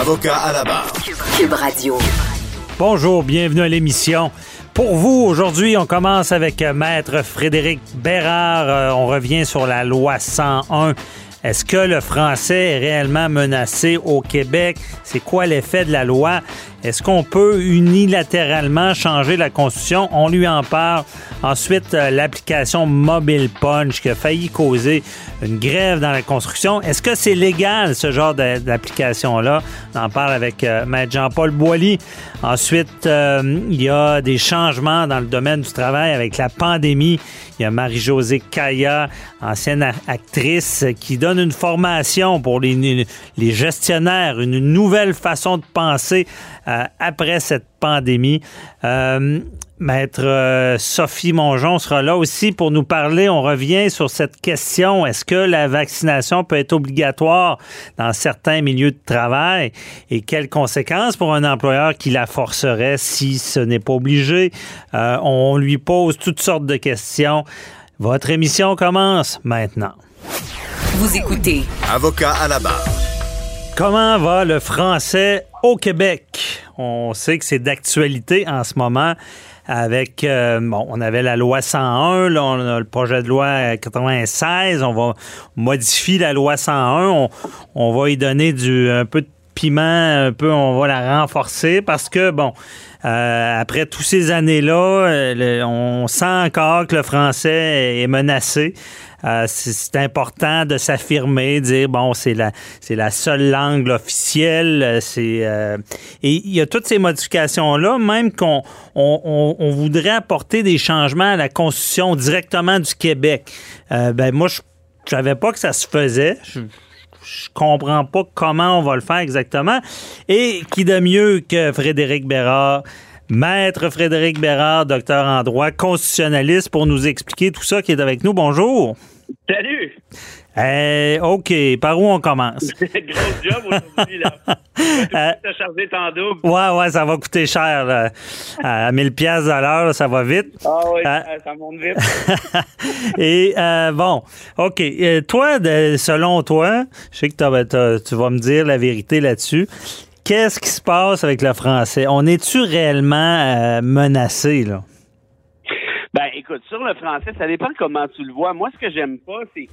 Avocat à la barre. Cube Radio. Bonjour, bienvenue à l'émission. Pour vous, aujourd'hui, on commence avec euh, Maître Frédéric Bérard. Euh, on revient sur la loi 101. Est-ce que le français est réellement menacé au Québec? C'est quoi l'effet de la loi? Est-ce qu'on peut unilatéralement changer la Constitution? On lui en parle. Ensuite, euh, l'application Mobile Punch qui a failli causer une grève dans la construction. Est-ce que c'est légal, ce genre d'application-là? On en parle avec euh, Maître Jean-Paul Boilly. Ensuite, euh, il y a des changements dans le domaine du travail avec la pandémie. Il y a Marie-Josée Kaya, ancienne actrice, qui donne une formation pour les, gestionnaires, une nouvelle façon de penser après cette pandémie. Euh, Maître euh, Sophie Mongeon sera là aussi pour nous parler. On revient sur cette question. Est-ce que la vaccination peut être obligatoire dans certains milieux de travail et quelles conséquences pour un employeur qui la forcerait si ce n'est pas obligé? on lui pose toutes sortes de questions. Votre émission commence maintenant. Vous écoutez. Avocat à la barre. Comment va le français au Québec? On sait que c'est d'actualité en ce moment avec, euh, bon, on avait la loi 101, là, on a le projet de loi 96, on va modifier la loi 101, on, va y donner du, un peu de un peu, on va la renforcer parce que, bon, euh, après tous ces années-là, euh, on sent encore que le français est menacé. Euh, c'est important de s'affirmer, dire bon, c'est la c'est la seule langue officielle. C'est et il y a toutes ces modifications là, même qu'on on, voudrait apporter des changements à la constitution directement du Québec. ben moi je savais pas que ça se faisait. Je, je comprends pas comment on va le faire exactement. Et qui de mieux que Frédéric Bérard, Maître Frédéric Bérard, docteur en droit, constitutionnaliste, pour nous expliquer tout ça qui est avec nous? Bonjour. Salut. Eh, OK. Par où on commence? Gros job aujourd'hui, là. Tu charger ton double. Ouais, ouais, ça va coûter cher. Là. À 1000 pièces à l'heure, ça va vite. Ah oui, euh, ça monte vite. Et euh, bon, OK. Euh, toi, selon toi, je sais que tu vas me dire la vérité là-dessus. Qu'est-ce qui se passe avec le français? On est-tu réellement menacé, là? Ben, écoute, sur le français, ça dépend comment tu le vois. Moi, ce que j'aime pas, c'est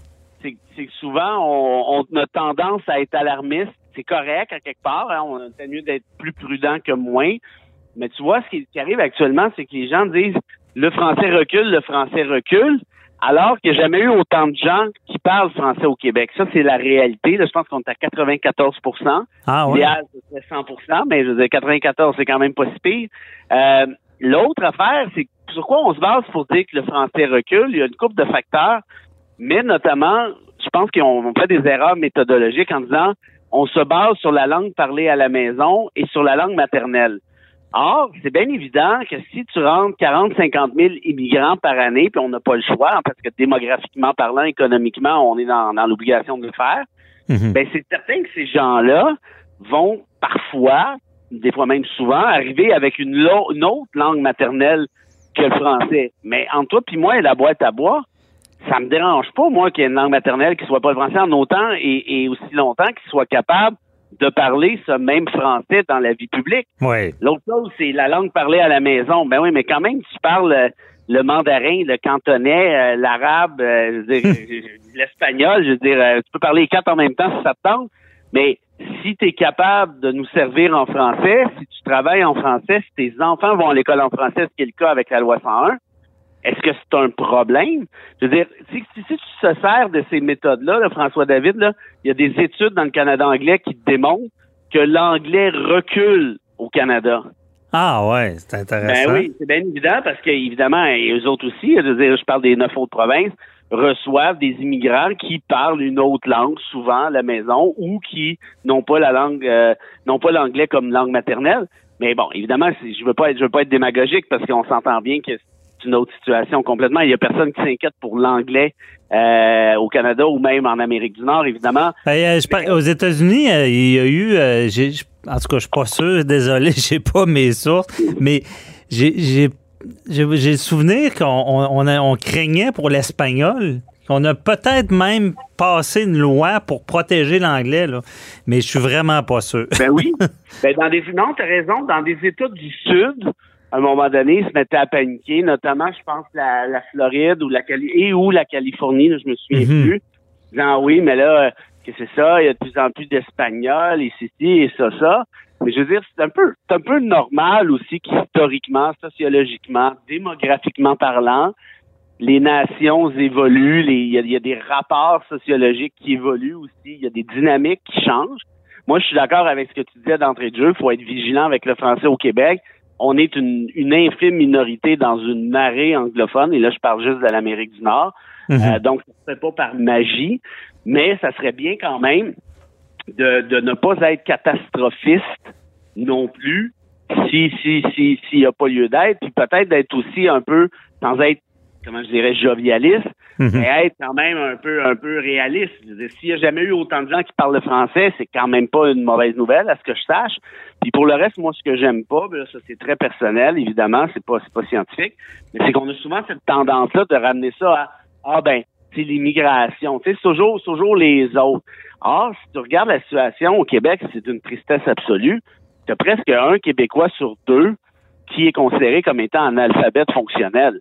c'est que souvent, on, a tendance à être alarmiste. C'est correct, à quelque part. Hein, on a mieux d'être plus prudent que moins. Mais tu vois, ce qui, arrive actuellement, c'est que les gens disent le français recule, le français recule, alors qu'il n'y a jamais eu autant de gens qui parlent français au Québec. Ça, c'est la réalité. je pense qu'on est à 94% ah, ouais. L'idéal, c'est 100 mais je veux dire, 94, c'est quand même pas si pire. Euh, l'autre affaire, c'est sur quoi on se base pour dire que le français recule? Il y a une couple de facteurs. Mais notamment, je pense qu'on fait des erreurs méthodologiques en disant on se base sur la langue parlée à la maison et sur la langue maternelle. Or, c'est bien évident que si tu rentres 40, 50 000 immigrants par année, puis on n'a pas le choix, hein, parce que démographiquement parlant, économiquement, on est dans, l'obligation de le faire, mhm. ben c'est certain que ces gens-là vont parfois, des fois même souvent, arriver avec une, une autre langue maternelle que le français. Mais entre toi puis moi et la boîte à bois, ça me dérange pas, moi, qu'il y ait une langue maternelle qui soit pas le français en autant et, aussi longtemps qu'il soit capable de parler ce même français dans la vie publique. Oui. L'autre chose, c'est la langue parlée à la maison. Ben oui, mais quand même, tu parles euh, le mandarin, le cantonais, euh, l'arabe, euh, l'espagnol, je veux dire, tu peux parler les quatre en même temps si ça te tente, mais si tu es capable de nous servir en français, si tu travailles en français, si tes enfants vont à l'école en français, ce qui est le cas avec la loi 101, est-ce que c'est un problème? Je veux dire, si, si, tu te sers de ces méthodes-là, François David, là, il y a des études dans le Canada anglais qui démontrent que l'anglais recule au Canada. Ah ouais, c'est intéressant. Ben oui, c'est bien évident parce qu'évidemment, et eux autres aussi, je veux dire, je parle des neuf autres provinces, reçoivent des immigrants qui parlent une autre langue souvent à la maison ou qui n'ont pas la langue euh, n'ont pas l'anglais comme langue maternelle. Mais bon, évidemment, je veux pas être je veux pas être démagogique parce qu'on s'entend bien que une autre situation complètement. Il y a personne qui s'inquiète pour l'anglais euh, au Canada ou même en Amérique du Nord, évidemment. Ben, aux États-Unis, il y a eu, en tout cas, je suis pas sûr, désolé, j'ai pas mes sources, mais j'ai le souvenir qu'on on, craignait pour l'espagnol. qu'on a peut-être même passé une loi pour protéger l'anglais, mais je suis vraiment pas sûr. ben oui. Ben dans des, non, tu as raison. Dans des États du Sud, à un moment donné, ils se mettaient à paniquer, notamment, je pense, la, la Floride ou la Cali et ou la Californie, je me souviens mhm. plus. Disant oui, mais là, que c'est ça, il y a de plus en plus d'Espagnols, et ceci, et ça, ça. Mais je veux dire, c'est un peu, c'est un peu normal aussi qu'historiquement, sociologiquement, démographiquement parlant, les nations évoluent, il y, a des rapports sociologiques qui évoluent aussi, il y a des dynamiques qui changent. Moi, je suis d'accord avec ce que tu disais d'entrée de jeu, il faut être vigilant avec le français au Québec. On est une, infime minorité dans une marée anglophone, et là, je parle juste de l'Amérique du Nord. Mhm. Euh, donc, ce serait pas par magie, mais ça serait bien quand même de, de ne pas être catastrophiste non plus si si si s'il n'y a pas lieu d'être, puis peut-être d'être aussi un peu sans être comment je dirais jovialiste, mhm. mais être quand même un peu un peu réaliste. S'il n'y a jamais eu autant de gens qui parlent le français, c'est quand même pas une mauvaise nouvelle à ce que je sache. Puis pour le reste, moi ce que j'aime pas, ben ça c'est très personnel, évidemment, c'est pas c'est pas scientifique, mais c'est qu'on a souvent cette tendance là de ramener ça à ah ben c'est l'immigration, tu sais, toujours toujours les autres. Or, si tu regardes la situation au Québec, c'est une tristesse absolue. Tu as presque un Québécois sur deux qui est considéré comme étant un alphabet fonctionnel.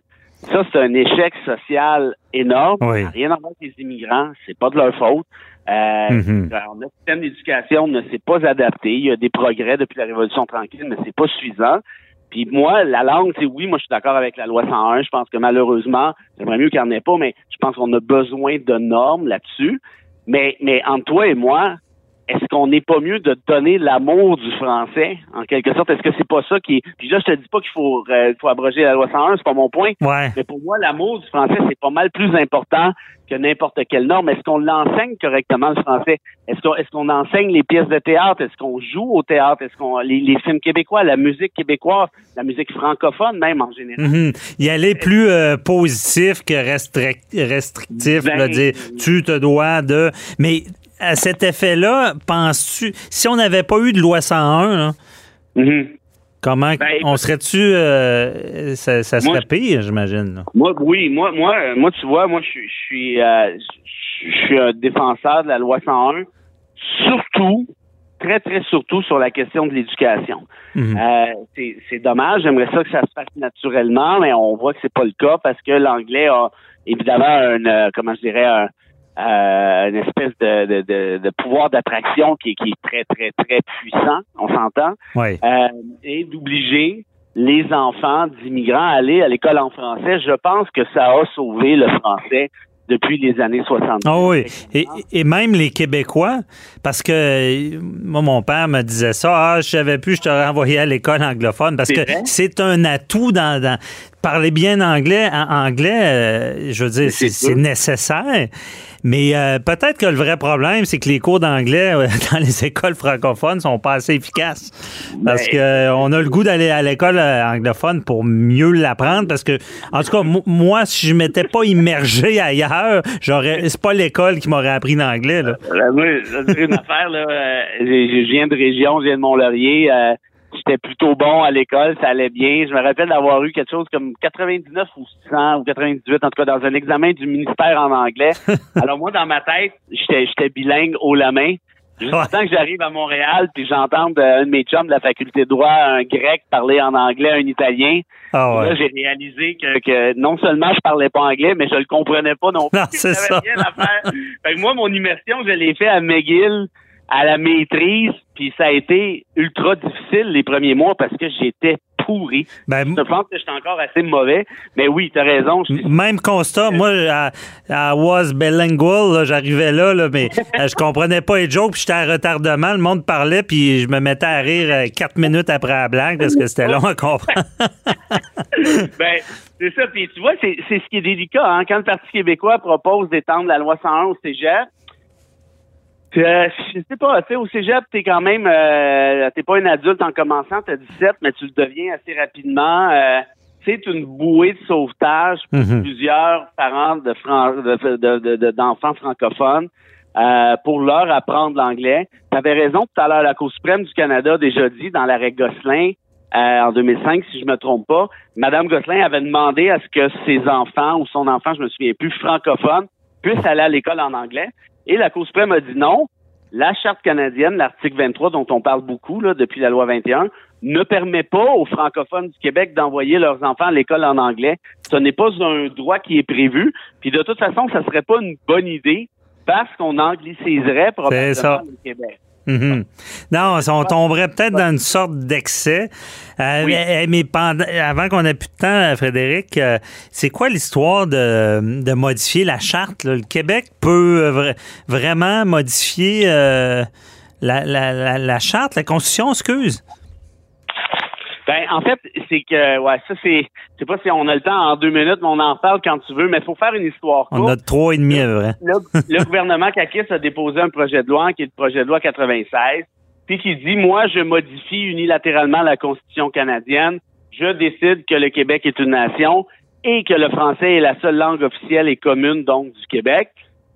Ça, c'est un échec social énorme. Rien à voir avec les immigrants, c'est pas de leur faute. Euh, mm Notre système d'éducation ne s'est pas adapté. Il y a des progrès depuis la Révolution tranquille, mais c'est pas suffisant. Puis moi, la langue, c'est oui, moi je suis d'accord avec la loi 101. Je pense que malheureusement, j'aimerais mieux qu'il n'y en ait pas, mais je pense qu'on a besoin de normes là-dessus. Mais, mais entre toi et moi, est-ce qu'on n'est pas mieux de donner l'amour du français, en quelque sorte? Est-ce que c'est pas ça qui est... Puis là, je te dis pas qu'il faut, euh, faut abroger la loi 101, c'est pas mon point. Mais pour moi, l'amour du français, c'est pas mal plus important que n'importe quelle norme. Est-ce qu'on l'enseigne correctement, le français? Est-ce qu'on est qu'on enseigne les pièces de théâtre? Est-ce qu'on joue au théâtre? Est-ce qu'on les, les, films québécois, la musique québécoise, la musique francophone même en général? Mm Il allait plus euh, positif que restrictif. Ben, dire, tu te dois de... Mais à cet effet-là, penses-tu, si on n'avait pas eu de loi 101, mm-hmm. comment ben, on serait-tu, euh, ça, serait pire, j'imagine. Moi, oui, moi, moi, moi, tu vois, moi, je suis, euh, je suis un défenseur de la loi 101, surtout, très, très surtout sur la question de l'éducation. Mm-hmm. Euh, c'est dommage, j'aimerais ça que ça se fasse naturellement, mais on voit que c'est pas le cas parce que l'anglais a évidemment un, comment je dirais, un euh, une espèce de, de, de, pouvoir d'attraction qui, qui, est très, très, très puissant, on s'entend, oui. euh, et d'obliger les enfants d'immigrants à aller à l'école en français. Je pense que ça a sauvé le français depuis les années 70. Ah oui, et, et, même les Québécois, parce que moi, mon père me disait ça, ah, je savais plus, je t'aurais envoyé à l'école anglophone, parce que c'est un atout dans, dans, parler bien anglais, en anglais, euh, je veux dire, c'est nécessaire. Mais euh, peut-être que le vrai problème, c'est que les cours d'anglais euh, dans les écoles francophones sont pas assez efficaces. Parce qu'on que on a le goût d'aller à l'école anglophone pour mieux l'apprendre. Parce que, en tout cas, moi, si je m'étais pas immergé ailleurs, j'aurais. C'est pas l'école qui m'aurait appris l'anglais. Là. moi, une affaire, là. je viens de région, je viens de Mont-Laurier j'étais plutôt bon à l'école, ça allait bien. Je me rappelle d'avoir eu quelque chose comme 99 ou 100 ou 98, en tout cas dans un examen du ministère en anglais. Alors moi, dans ma tête, j'étais, j'étais bilingue haut la main. Juste temps que j'arrive à Montréal, puis j'entends un de mes chums de la faculté de droit, un grec parler en anglais, un italien. Ah Là, j'ai réalisé que, que, non seulement je parlais pas anglais, mais je le comprenais pas non plus. Non, c'est ça. Rien à faire. fait que moi, mon immersion, je l'ai fait à McGill à la maîtrise, puis ça a été ultra difficile les premiers mois parce que j'étais pourri. Ben, je pense que j'étais encore assez mauvais, mais oui, tu as raison. Même constat, moi, à, Was Bilingual, j'arrivais là, là, mais euh, je comprenais pas les jokes, puis j'étais à retardement, le monde parlait, puis je me mettais à rire euh, quatre minutes après la blague parce que c'était long à comprendre. ben, C'est ça. Puis tu vois, c'est c'est ce qui est délicat. Hein? Quand le Parti québécois propose d'étendre la loi 101 au cégep, euh, je sais pas, tu sais, au cégep, t'es quand même, euh, t'es pas un adulte en commençant, t'as 17, mais tu le deviens assez rapidement. Euh, c'est une bouée de sauvetage pour Mhm. plusieurs parents de fran- de- de- de- d'enfants francophones euh, pour leur apprendre l'anglais. Tu avais raison tout à l'heure, la Cour suprême du Canada a déjà dit dans l'arrêt Gosselin euh, en 2005, si je me trompe pas, Madame Gosselin avait demandé à ce que ses enfants ou son enfant, je me souviens plus, francophone, puissent aller à l'école en anglais. Et la Cour suprême a dit non. La Charte canadienne, l'article 23, dont on parle beaucoup là, depuis la loi 21, ne permet pas aux francophones du Québec d'envoyer leurs enfants à l'école en anglais. Ce n'est pas un droit qui est prévu. Puis de toute façon, ça serait pas une bonne idée parce qu'on angliciserait probablement ça. le Québec. Mhm. Non, on tomberait peut-être dans une sorte d'excès. Euh, Oui. mais, pendant, avant qu'on ait plus de temps, Frédéric, euh, c'est quoi l'histoire de, de modifier la charte? là? Le Québec peut euh, vra- vraiment modifier euh, la, la, la, la charte, la Constitution, excuse. Ben, en fait, c'est que, ouais, ça, c'est, je sais pas si on a le temps en deux minutes, mais on en parle quand tu veux, mais il faut faire une histoire On a trois et demi, près. le, le gouvernement Kakis a déposé un projet de loi qui est le projet de loi 96, puis qui dit moi je modifie unilatéralement la Constitution canadienne, je décide que le Québec est une nation et que le français est la seule langue officielle et commune donc du Québec.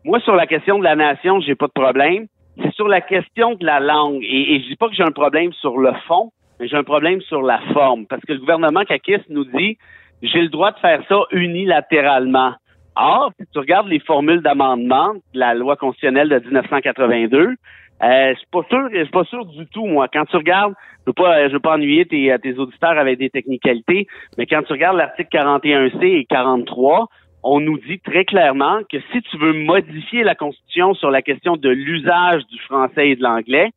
Moi sur la question de la nation, j'ai pas de problème. C'est sur la question de la langue et, et je dis pas que j'ai un problème sur le fond, mais j'ai un problème sur la forme parce que le gouvernement Kakis nous dit j'ai le droit de faire ça unilatéralement. Or, si tu regardes les formules d'amendement de la loi constitutionnelle de 1982, euh, je suis pas sûr, je suis pas sûr du tout, moi. Quand tu regardes, je veux pas, je veux pas ennuyer tes auditeurs avec des technicalités, mais quand tu regardes l'article 41C et 43, on nous dit très clairement que si tu veux modifier la Constitution sur la question de l'usage du français et de l'anglais,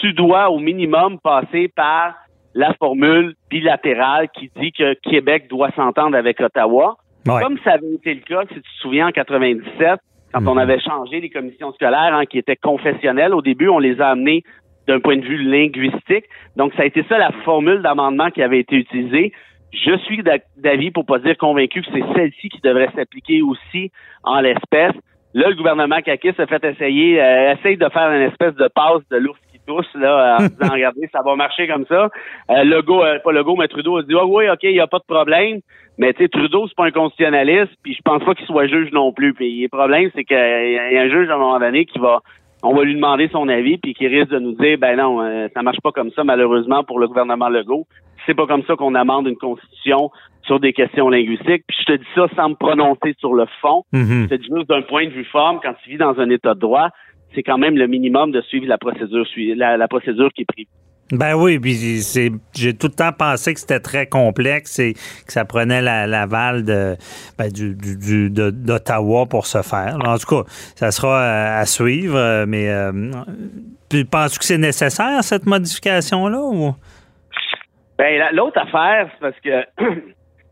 tu dois au minimum passer par la formule bilatérale qui dit que Québec doit s'entendre avec Ottawa. Ouais. Comme ça avait été le cas, si tu te souviens, en 97, quand on Mhm. avait changé les commissions scolaires hein, qui étaient confessionnelles, au début, on les a amenées d'un point de vue linguistique. Donc, ça a été ça la formule d'amendement qui avait été utilisée. Je suis d'a- d'avis, pour pas dire convaincu, que c'est celle-ci qui devrait s'appliquer aussi en l'espèce. Là, le gouvernement Kakis a fait essayer, euh, essaye de faire une espèce de passe de l'ours tousse, là, en disant, regardez, ça va marcher comme ça. Euh, Legault, euh, pas Legault, mais Trudeau a dit, ah oui, OK, il n'y a pas de problème. Mais tu sais, Trudeau, c'est pas un constitutionnaliste, puis je pense pas qu'il soit juge non plus. Puis le problème, c'est qu'il y a un juge à un moment donné qui va, on va lui demander son avis, puis qui risque de nous dire, ben non, euh, ça marche pas comme ça, malheureusement, pour le gouvernement Legault. C'est pas comme ça qu'on amende une constitution sur des questions linguistiques. Puis je te dis ça sans me prononcer sur le fond. Je te dis juste d'un point de vue forme, quand tu vis dans un état de droit, c'est quand même le minimum de suivre la procédure, la, la procédure qui est prise. Ben oui, puis c'est, j'ai tout le temps pensé que c'était très complexe et que ça prenait la- l'aval de, ben, du, du- de- d'Ottawa pour se faire. En tout cas, ça sera à, à suivre, euh, mais euh, puis penses-tu que c'est nécessaire, cette modification-là? Ou? Ben, la- l'autre affaire, c'est parce que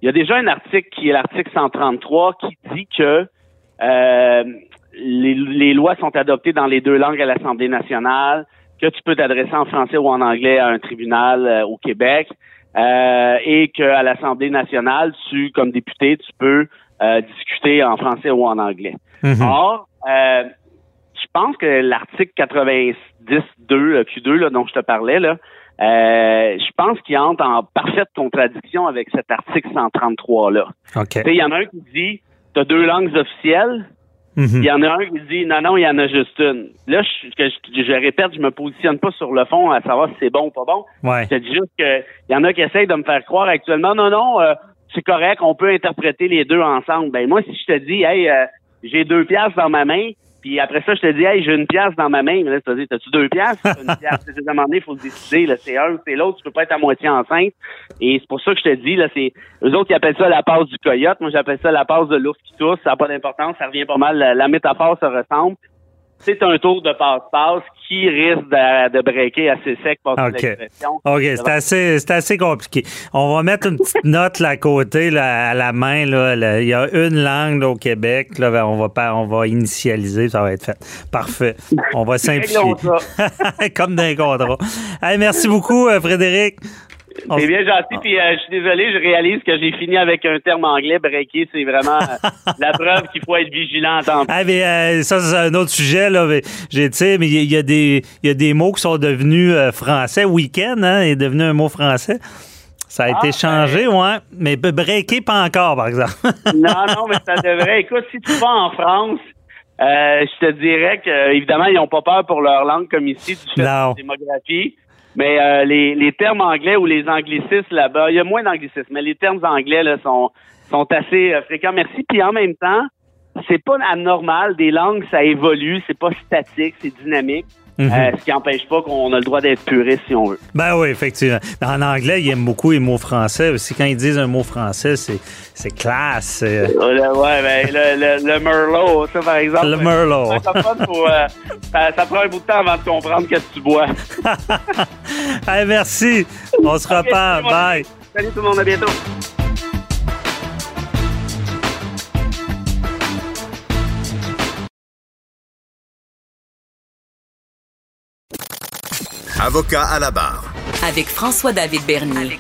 il y a déjà un article qui est l'article 133 qui dit que euh, les, les lois sont adoptées dans les deux langues à l'Assemblée nationale, que tu peux t'adresser en français ou en anglais à un tribunal euh, au Québec, euh, et qu'à l'Assemblée nationale, tu, comme député, tu peux euh, discuter en français ou en anglais. Mhm. Or, euh, je pense que l'article 90.2, le Q2, là, dont je te parlais, là, euh, je pense qu'il entre en parfaite contradiction avec cet article 133-là. OK. Tu sais, il y en a un qui dit, tu as deux langues officielles, Mhm. il y en a un qui dit, non, non, il y en a juste une. Là, je, que je, je répète, je me positionne pas sur le fond à savoir si c'est bon ou pas bon. Ouais. Je te dis juste qu'il y en a qui essayent de me faire croire actuellement, non, non, euh, c'est correct, on peut interpréter les deux ensemble. Ben moi, si je te dis, hey, euh, j'ai deux piastres dans ma main, puis après ça, je te dis, hey, j'ai une pièce dans ma main, mais là, tu te t'as-tu deux? T'as une pièce? C'est demandé, il faut le décider, là, c'est un ou c'est l'autre, tu peux pas être à moitié enceinte. Et c'est pour ça que je te dis, là, c'est, eux autres, ils appellent ça la passe du coyote, moi, j'appelle ça la passe de l'ours qui tousse, ça n'a pas d'importance, ça revient pas mal, la métaphore se ressemble. C'est un tour de passe-passe qui risque de, de breaker assez sec par OK. l'expression. OK, c'est assez, c'est assez compliqué. On va mettre une petite note là, à côté, là, à la main. Là, là. Il y a une langue là, au Québec. Là, ben, on, va pas, on va initialiser, ça va être fait. Parfait. On va simplifier. Comme dans les contrats. Hey, merci beaucoup, euh, Frédéric. C'est bien gentil, puis euh, je suis désolé, je réalise que j'ai fini avec un terme anglais, breaker, c'est vraiment euh, la preuve qu'il faut être vigilant en temps. Ah, mais euh, ça, c'est un autre sujet, là. Mais, j'ai, tu mais il y, a des, il y a des mots qui sont devenus euh, français. Week-end, hein, est devenu un mot français. Ça a Ah, été changé, ouais. Mais breaker, pas encore, par exemple. Non, non, mais ça devrait. Écoute, si tu vas en France, euh, je te dirais que évidemment, ils n'ont pas peur pour leur langue comme ici, du fait de la démographie. Mais euh, les, les termes anglais ou les anglicismes là-bas, il y a moins d'anglicismes, mais les termes anglais là, sont, sont assez euh, fréquents. Merci. Puis en même temps, c'est pas anormal. Des langues, ça évolue, c'est pas statique, c'est dynamique. Mhm. Euh, ce qui n'empêche pas qu'on a le droit d'être puriste si on veut. Ben oui, effectivement. En anglais, ils aiment beaucoup les mots français. Aussi, quand ils disent un mot français, c'est, classe. c'est- Euh, le- ouais, ben, le, le, le Merlot, ça, par exemple. Le Merlot. Ça, euh, prend un bout de temps avant de comprendre qu'est-ce que tu bois. Hey, merci. On se reparle. salut, mon Bye. Salut tout le monde, à bientôt. Avocat à la barre. Avec François-David Bernier.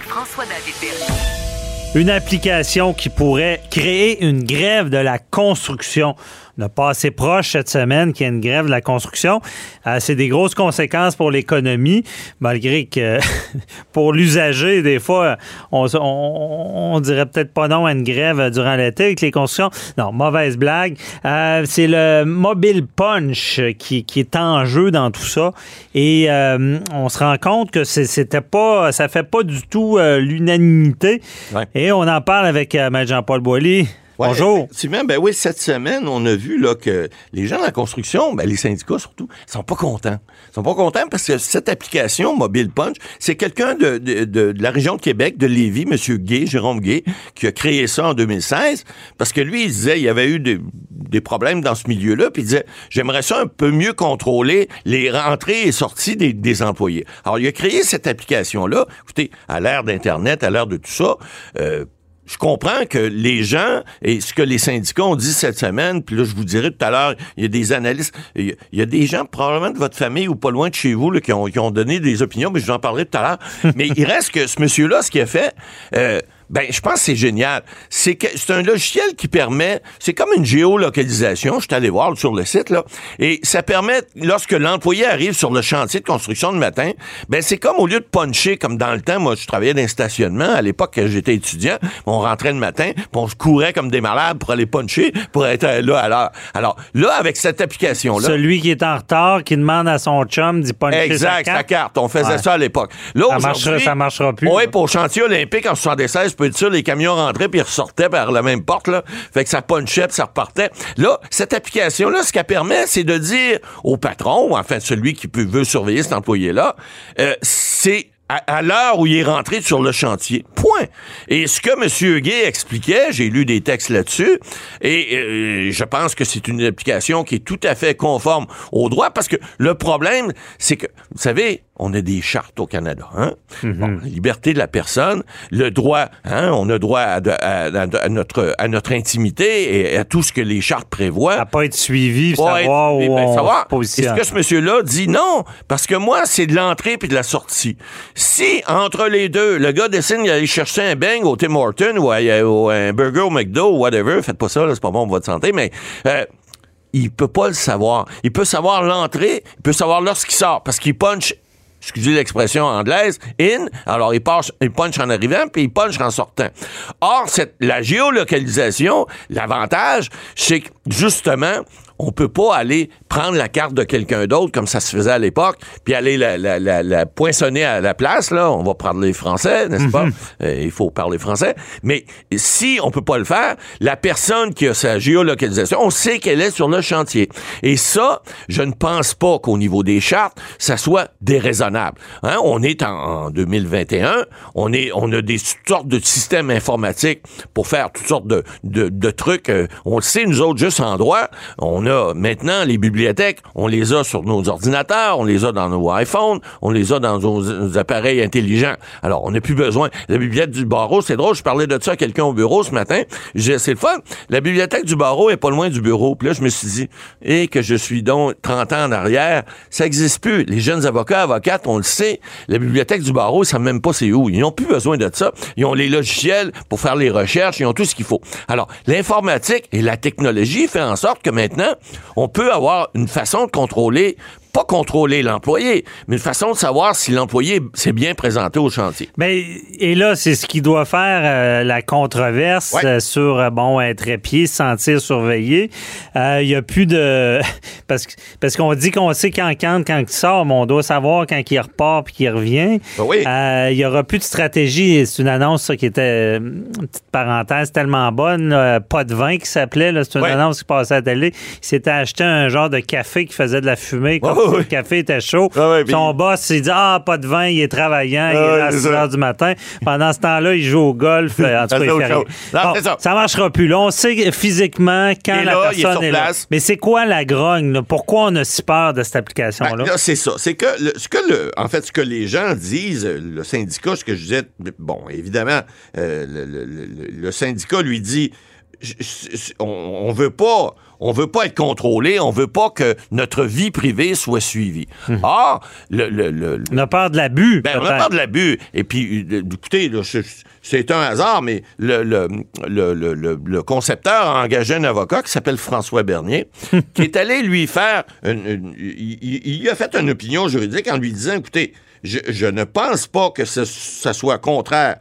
Une application qui pourrait créer une grève de la construction. On a passé proche cette semaine qu'il y a une grève de la construction. Euh, c'est des grosses conséquences pour l'économie, malgré que pour l'usager, des fois, on, on, on dirait peut-être pas non à une grève durant l'été avec les constructions. Non, mauvaise blague. Euh, c'est le mobile punch qui, qui est en jeu dans tout ça. Et euh, on se rend compte que c'était pas, ça fait pas du tout l'unanimité. Ouais. Et on en parle avec Maître Jean-Paul Boilly. Ouais, Bonjour. Effectivement, ben oui, cette semaine, on a vu là, que les gens de la construction, ben, les syndicats surtout, sont pas contents. Ils sont pas contents parce que cette application Mobile Punch, c'est quelqu'un de, de, de- de la région de Québec, de Lévis, M. Gay, Jérôme Gay, qui a créé ça en 2016, parce que lui, il disait il y avait eu des, des problèmes dans ce milieu-là, puis il disait j'aimerais ça un peu mieux contrôler les rentrées et sorties des, des employés. Alors, il a créé cette application-là. Écoutez, à l'ère d'Internet, à l'ère de tout ça, euh, je comprends que les gens, et ce que les syndicats ont dit cette semaine, puis là, je vous dirai tout à l'heure, il y a des analystes, il y a- des gens probablement de votre famille ou pas loin de chez vous là, qui, ont, qui ont donné des opinions, mais je vous en parlerai tout à l'heure. mais il reste que ce monsieur-là, ce qu'il a fait, euh, ben, je pense que c'est génial. C'est que c'est un logiciel qui permet, c'est comme une géolocalisation, je suis allé voir sur le site, là, et ça permet, lorsque l'employé arrive sur le chantier de construction le matin, ben, c'est comme au lieu de puncher, comme dans le temps, moi, je travaillais dans un stationnement, à l'époque, quand j'étais étudiant, on rentrait le matin, puis on se courait comme des malades pour aller puncher, pour être là à l'heure. Alors, là, avec cette application-là, Celui qui est en retard, qui demande à son chum d'y puncher Exact, sa sa carte. carte. On faisait Ouais. ça à l'époque. Là, Ça marchera- ça marchera plus, Oui, là. pour le chantier olympique en 76, peut être les camions rentraient puis ils ressortaient par la même porte, là. Fait que ça punchait puis ça repartait. Là, cette application-là, ce qu'elle permet, c'est de dire au patron, ou enfin celui qui peut, veut surveiller cet employé-là, euh, c'est à, à l'heure où il est rentré sur le chantier. Point. Et ce que M. Gay expliquait, j'ai lu des textes là-dessus, et euh, je pense que c'est une application qui est tout à fait conforme au droit, parce que le problème, c'est que, vous savez, on a des chartes au Canada. Hein? Bon, la liberté de la personne, le droit, hein, on a droit à, de- à- à- à notre, à notre intimité et à tout ce que les chartes prévoient. À pas être suivi, Pas savoir être- où ben, on savoir. se positionne. Et ce que ce monsieur-là dit non, parce que moi, c'est de l'entrée puis de la sortie. Si, entre les deux, le gars décide d'aller chercher un bang au Tim Horton ou, un burger au McDo ou whatever, faites pas ça, c'est pas bon pour votre santé, mais... euh, il peut pas le savoir. Il peut savoir l'entrée, il peut savoir lorsqu'il sort, parce qu'il punch, excusez l'expression anglaise, in, alors il, passe, il punch en arrivant, puis il punch en sortant. Or, cette, la géolocalisation, l'avantage, c'est que, justement, on peut pas aller prendre la carte de quelqu'un d'autre comme ça se faisait à l'époque, puis aller la, la, la, la poinçonner à la place. Là, on va parler les français, n'est-ce pas? Euh, Il faut parler français. Mais si on peut pas le faire, la personne qui a sa géolocalisation, on sait qu'elle est sur le chantier. Et ça, je ne pense pas qu'au niveau des chartes, ça soit déraisonnable. Hein? On est en, en 2021, on est, on a des sortes de systèmes informatiques pour faire toutes sortes de, de, de trucs. Euh, on le sait, nous autres, juste en droit, on a maintenant les bibliothèques, on les a sur nos ordinateurs, on les a dans nos iPhones, on les a dans nos, appareils intelligents. Alors, on n'a plus besoin. La bibliothèque du barreau, c'est drôle, je parlais de ça à quelqu'un au bureau ce matin. C'est le fun. La bibliothèque du barreau est pas loin du bureau. Puis là, je me suis dit, et que je suis donc 30 ans en arrière, ça existe plus. Les jeunes avocats, avocates, on le sait, la bibliothèque du barreau, ils savent même pas c'est où. Ils n'ont plus besoin de ça. Ils ont les logiciels pour faire les recherches, ils ont tout ce qu'il faut. Alors, l'informatique et la technologie fait en sorte que maintenant, on peut avoir une façon de contrôler pas contrôler l'employé, mais une façon de savoir si l'employé s'est bien présenté au chantier. Mais, et là, c'est ce qui doit faire euh, la controverse Ouais. euh, sur, euh, bon, être épié, se sentir surveillé. Euh, Il y a plus de... Parce, que- parce qu'on dit qu'on sait quand quand, quand il sort, mais on doit savoir quand il repart puis qu'il revient. Ben oui. Euh, Il y aura plus de stratégie. C'est une annonce ça, qui était, une petite parenthèse, tellement bonne. euh, pas de vin qui s'appelait. C'est une Ouais. annonce qui passait à la télé. Il s'était acheté un genre de café qui faisait de la fumée. Comme Le café était chaud. Ouais, puis- Son boss, il dit Ah, pas de vin, il est travaillant, il est Ouais, là à c'est 6 ça. heures du matin. Pendant ce temps-là, il joue au golf. euh, En tout cas, il fait. Non, Bon, ça. ça marchera plus. Là, on sait physiquement quand est la là, est personne sur est, là. place. Mais c'est quoi la grogne? là? Pourquoi on a si peur de cette application-là? Ben, là, c'est ça. C'est que, le- ce que le, en fait, ce que les gens disent, le syndicat, ce que je disais, bon, évidemment, euh, le, le- le- le syndicat lui dit, on, on veut pas, on veut pas être contrôlé, on veut pas que notre vie privée soit suivie. Or, le, le- le- on a peur de l'abus. ben, on a peur de l'abut. Et puis, euh, écoutez, c'est- un hasard, mais le, concepteur a engagé un avocat qui s'appelle François Bernier, qui est allé lui faire... une- une- il, il- il a fait une opinion juridique en lui disant, écoutez, je, ne pense pas que ce, ça soit contraire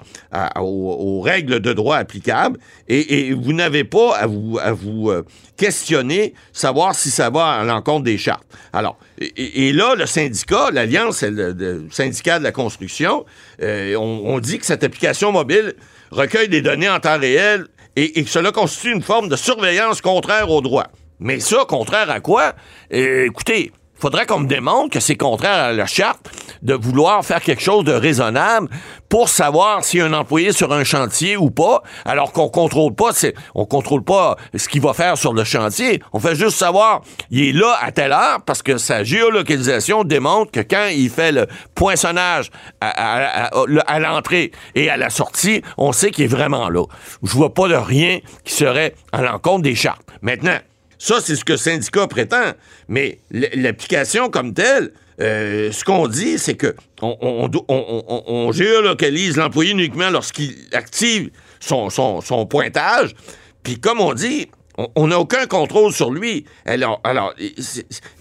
aux, règles de droit applicables et, vous n'avez pas à vous, à vous euh, questionner, savoir si ça va à l'encontre des chartes. Alors, et, là, le syndicat, l'Alliance le, le syndicat de la construction, euh, on, dit que cette application mobile recueille des données en temps réel et, et que cela constitue une forme de surveillance contraire au droit. Mais ça, contraire à quoi? Euh, écoutez, faudrait qu'on me démontre que c'est contraire à la charte de vouloir faire quelque chose de raisonnable pour savoir si un employé sur un chantier ou pas, alors qu'on contrôle pas, c'est, on contrôle pas ce qu'il va faire sur le chantier. On fait juste savoir, il est là à telle heure parce que sa géolocalisation démontre que quand il fait le poinçonnage à- à l'entrée et à la sortie, on sait qu'il est vraiment là. Je vois pas de rien qui serait à l'encontre des chartes. Maintenant, ça, c'est ce que le syndicat prétend. Mais l'application comme telle, euh, ce qu'on dit, c'est que on, géolocalise l'employé uniquement lorsqu'il active son, pointage. Puis comme on dit, on- n'a aucun contrôle sur lui. Alors, alors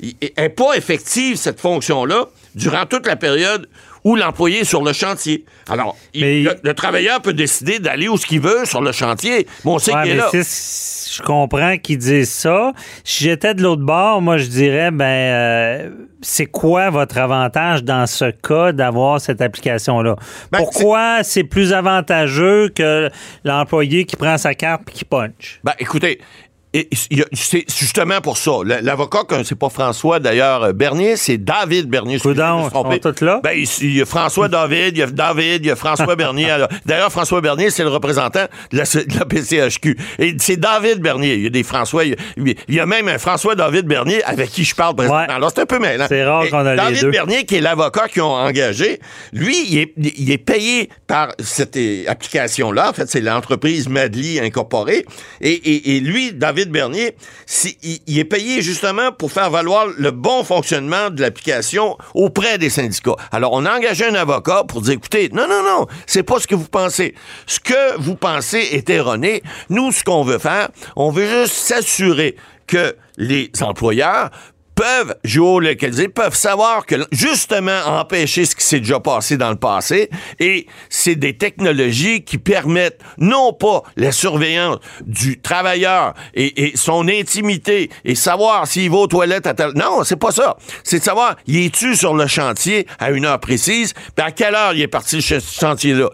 n'est pas effective, cette fonction-là, durant toute la période où l'employé sur le chantier. Alors, il- le, le travailleur peut décider d'aller où ce qu'il veut sur le chantier, mais on sait Ouais, qu'il est là. je comprends qu'ils disent ça. Si j'étais de l'autre bord, moi, je dirais, ben, euh, c'est quoi votre avantage dans ce cas d'avoir cette application-là? Ben, Pourquoi c'est plus avantageux que l'employé qui prend sa carte et qui punch? Ben, écoutez, et- c'est justement pour ça. L'avocat, c'est pas François d'ailleurs euh, Bernier, c'est David Bernier. Coudon, sont tous là? Ben, il y a François David, il y a David, il y a François Bernier. D'ailleurs, François Bernier, c'est le représentant de la, de la PCHQ. Et c'est David Bernier. Il y a des François. Il y a, il y a même un François David Bernier avec qui je parle présentement. Ouais. Alors, c'est un peu mêlant. C'est rare qu'on a les David deux. Bernier, qui est l'avocat qu'ils ont engagé, lui, il est, il est payé par cette application-là. En fait, c'est l'entreprise Madly Incorporée. Et, et- et lui, David Bernier, si- il, il est payé justement pour faire valoir le bon fonctionnement de l'application auprès des syndicats. Alors, on a engagé un avocat pour dire, écoutez, non, non, non, c'est pas ce que vous pensez. Ce que vous pensez est erroné. Nous, ce qu'on veut faire, on veut juste s'assurer que les employeurs peuvent géolocaliser, peuvent savoir que justement empêcher ce qui s'est déjà passé dans le passé et c'est des technologies qui permettent non pas la surveillance du travailleur et, son intimité et savoir s'il va aux toilettes à tel... Non, c'est pas ça. C'est de savoir, il est-tu sur le chantier à une heure précise, puis à quelle heure il est parti ce chantier-là.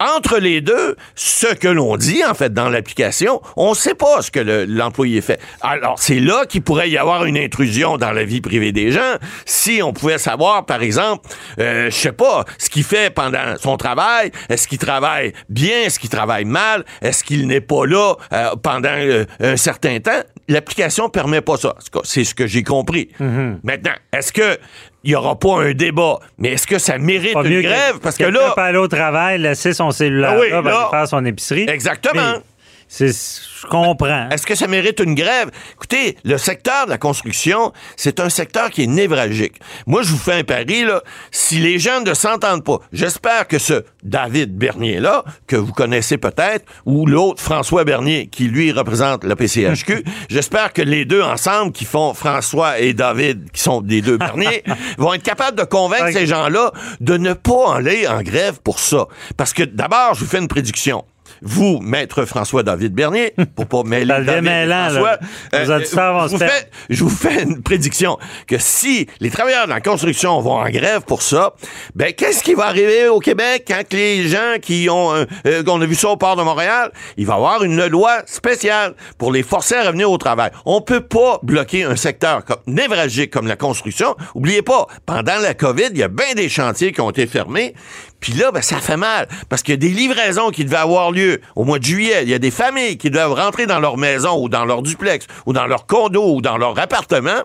Entre les deux, ce que l'on dit, en fait, dans l'application, on ne sait pas ce que le- l'employé fait. Alors, c'est là qu'il pourrait y avoir une intrusion dans la vie privée des gens. Si on pouvait savoir, par exemple, euh, je sais pas, ce qu'il fait pendant son travail, est-ce qu'il travaille bien, est-ce qu'il travaille mal, est-ce qu'il n'est pas là euh, pendant euh, un certain temps, l'application permet pas ça. C'est ce que j'ai compris. Mm-hmm. Maintenant, est-ce que il y aura pas un débat, mais est-ce que ça mérite Pas une grève? que- Parce que là, peut aller au travail, laisser son cellulaire Ah oui, là, va là. faire son épicerie. Exactement. Je comprends. Est-ce que ça mérite une grève? Écoutez, le secteur de la construction, c'est un secteur qui est névralgique. Moi, je vous fais un pari, là. Si les gens ne s'entendent pas, j'espère que ce David Bernier-là, que vous connaissez peut-être, ou l'autre François Bernier, qui lui représente le PCHQ, j'espère que les deux ensemble, qui font François et David, qui sont des deux Bernier, vont être capables de convaincre ces gens-là de ne pas aller en grève pour ça. Parce que d'abord, je vous fais une prédiction. Vous, maître François-David Bernier, pour pas mêler David mêlant, François, vous perdre. fais, je vous fais une prédiction que si les travailleurs de la construction vont en grève pour ça, ben qu'est-ce qui va arriver au Québec quand les gens qui ont, euh, euh, on a vu ça au port de Montréal, il va y avoir une loi spéciale pour les forcer à revenir au travail? On peut pas bloquer un secteur comme, névralgique comme la construction. Oubliez pas, pendant la COVID, il y a bien des chantiers qui ont été fermés. Puis là, ben, ça fait mal parce qu'il y a des livraisons qui devaient avoir lieu au mois de juillet. Il y a des familles qui doivent rentrer dans leur maison ou dans leur duplex ou dans leur condo ou dans leur appartement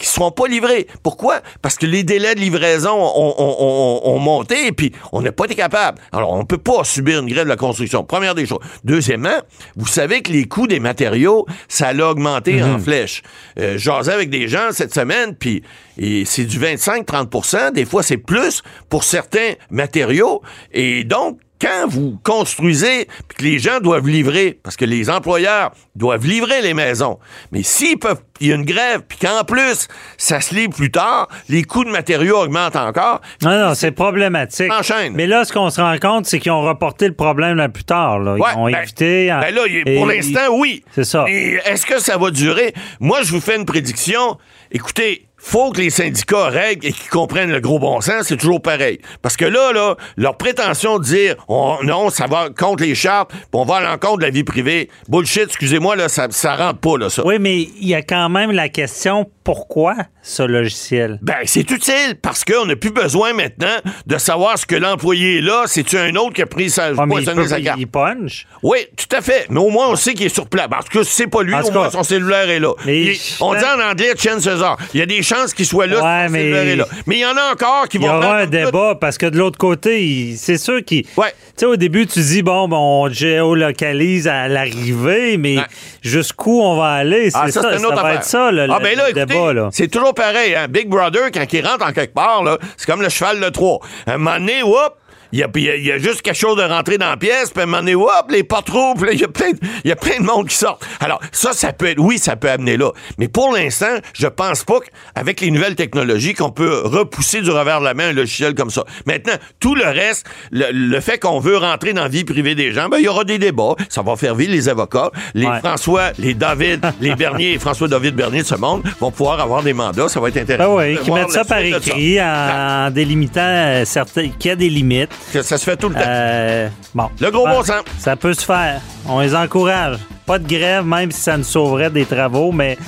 qui ne seront pas livrés. Pourquoi? Parce que les délais de livraison ont, ont- ont- ont monté et puis on n'a pas été capable. Alors, on ne peut pas subir une grève de la construction. Première des choses. Deuxièmement, vous savez que les coûts des matériaux, ça l'a augmenté en flèche. Euh, J'asais avec des gens cette semaine, puis et c'est du 25-30% Des fois, c'est plus pour certains matériaux. Et donc, quand vous construisez, puis que les gens doivent livrer, parce que les employeurs doivent livrer les maisons, mais s'ils peuvent, il y a une grève, puis qu'en plus, ça se livre plus tard, les coûts de matériaux augmentent encore. Non, non, c'est problématique. Enchaîne. Mais là, ce qu'on se rend compte, c'est qu'ils ont reporté le problème là plus tard. Là. Ils Ouais, ont ben- évité. en- Ben là, et- pour l'instant, oui. C'est ça. Et est-ce que ça va durer? Moi, je vous fais une prédiction. Écoutez, faut que les syndicats règlent et qu'ils comprennent le gros bon sens, c'est toujours pareil. Parce que là, là, leur prétention de dire on- non, ça va contre les chartes, puis on va à l'encontre de la vie privée. Bullshit, excusez-moi, là, ça, ça rentre pas, là, ça. Oui, mais il y a quand même la question pourquoi ce logiciel? Ben, c'est utile parce qu'on n'a plus besoin maintenant de savoir ce que l'employé est là. C'est-tu un autre qui a pris sa, Ah, mais il, poissonné peut- sa carte? il punch. Oui, tout à fait. Mais au moins, on sait qu'il est sur place. Parce que si c'est pas lui, au moins, son cellulaire est là. mais Il- je- on dit en anglais chances are. Il y a des chances qu'il soit là Ouais, mais- là. Mais il y en a encore qui Il y vont aura un tout- débat parce que de l'autre côté, c'est sûr qu'il. Ouais. Tu sais, au début, tu dis, bon, on géolocalise à l'arrivée, mais Ouais. jusqu'u on va aller? C'est Ah, ça, ça, c'est une ça autre va être ça, le, ah, le- ben là, le écoutez, débat. Là. c'est toujours pareil. Hein? Big Brother, quand il rentre en quelque part, là, c'est comme le cheval de Troie. Un moment donné, whoop, il y a, y a- il y a juste quelque chose de rentrer dans la pièce, puis à un moment donné, hop, les portes rouvrent, il y a plein y a plein de monde qui sort. Alors, ça, ça peut être, oui, ça peut amener là. Mais pour l'instant, je pense pas qu'avec les nouvelles technologies, qu'on peut repousser du revers de la main un logiciel comme ça. Maintenant, tout le reste, le, le fait qu'on veut rentrer dans la vie privée des gens, ben, il y aura des débats. Ça va faire vivre les avocats. Les Ouais. François, les David, les Bernier et François-David Bernier de ce monde vont pouvoir avoir des mandats. Ça va être Ben intéressant. oui, qui mettent ça par ça. écrit en, en délimitant euh, certains, qu'il y a des limites. Que Ça se fait tout le temps. Euh, bon. Le gros Ben, bon sens. Ça peut se faire. On les encourage. Pas de grève, même si ça nous sauverait des travaux, mais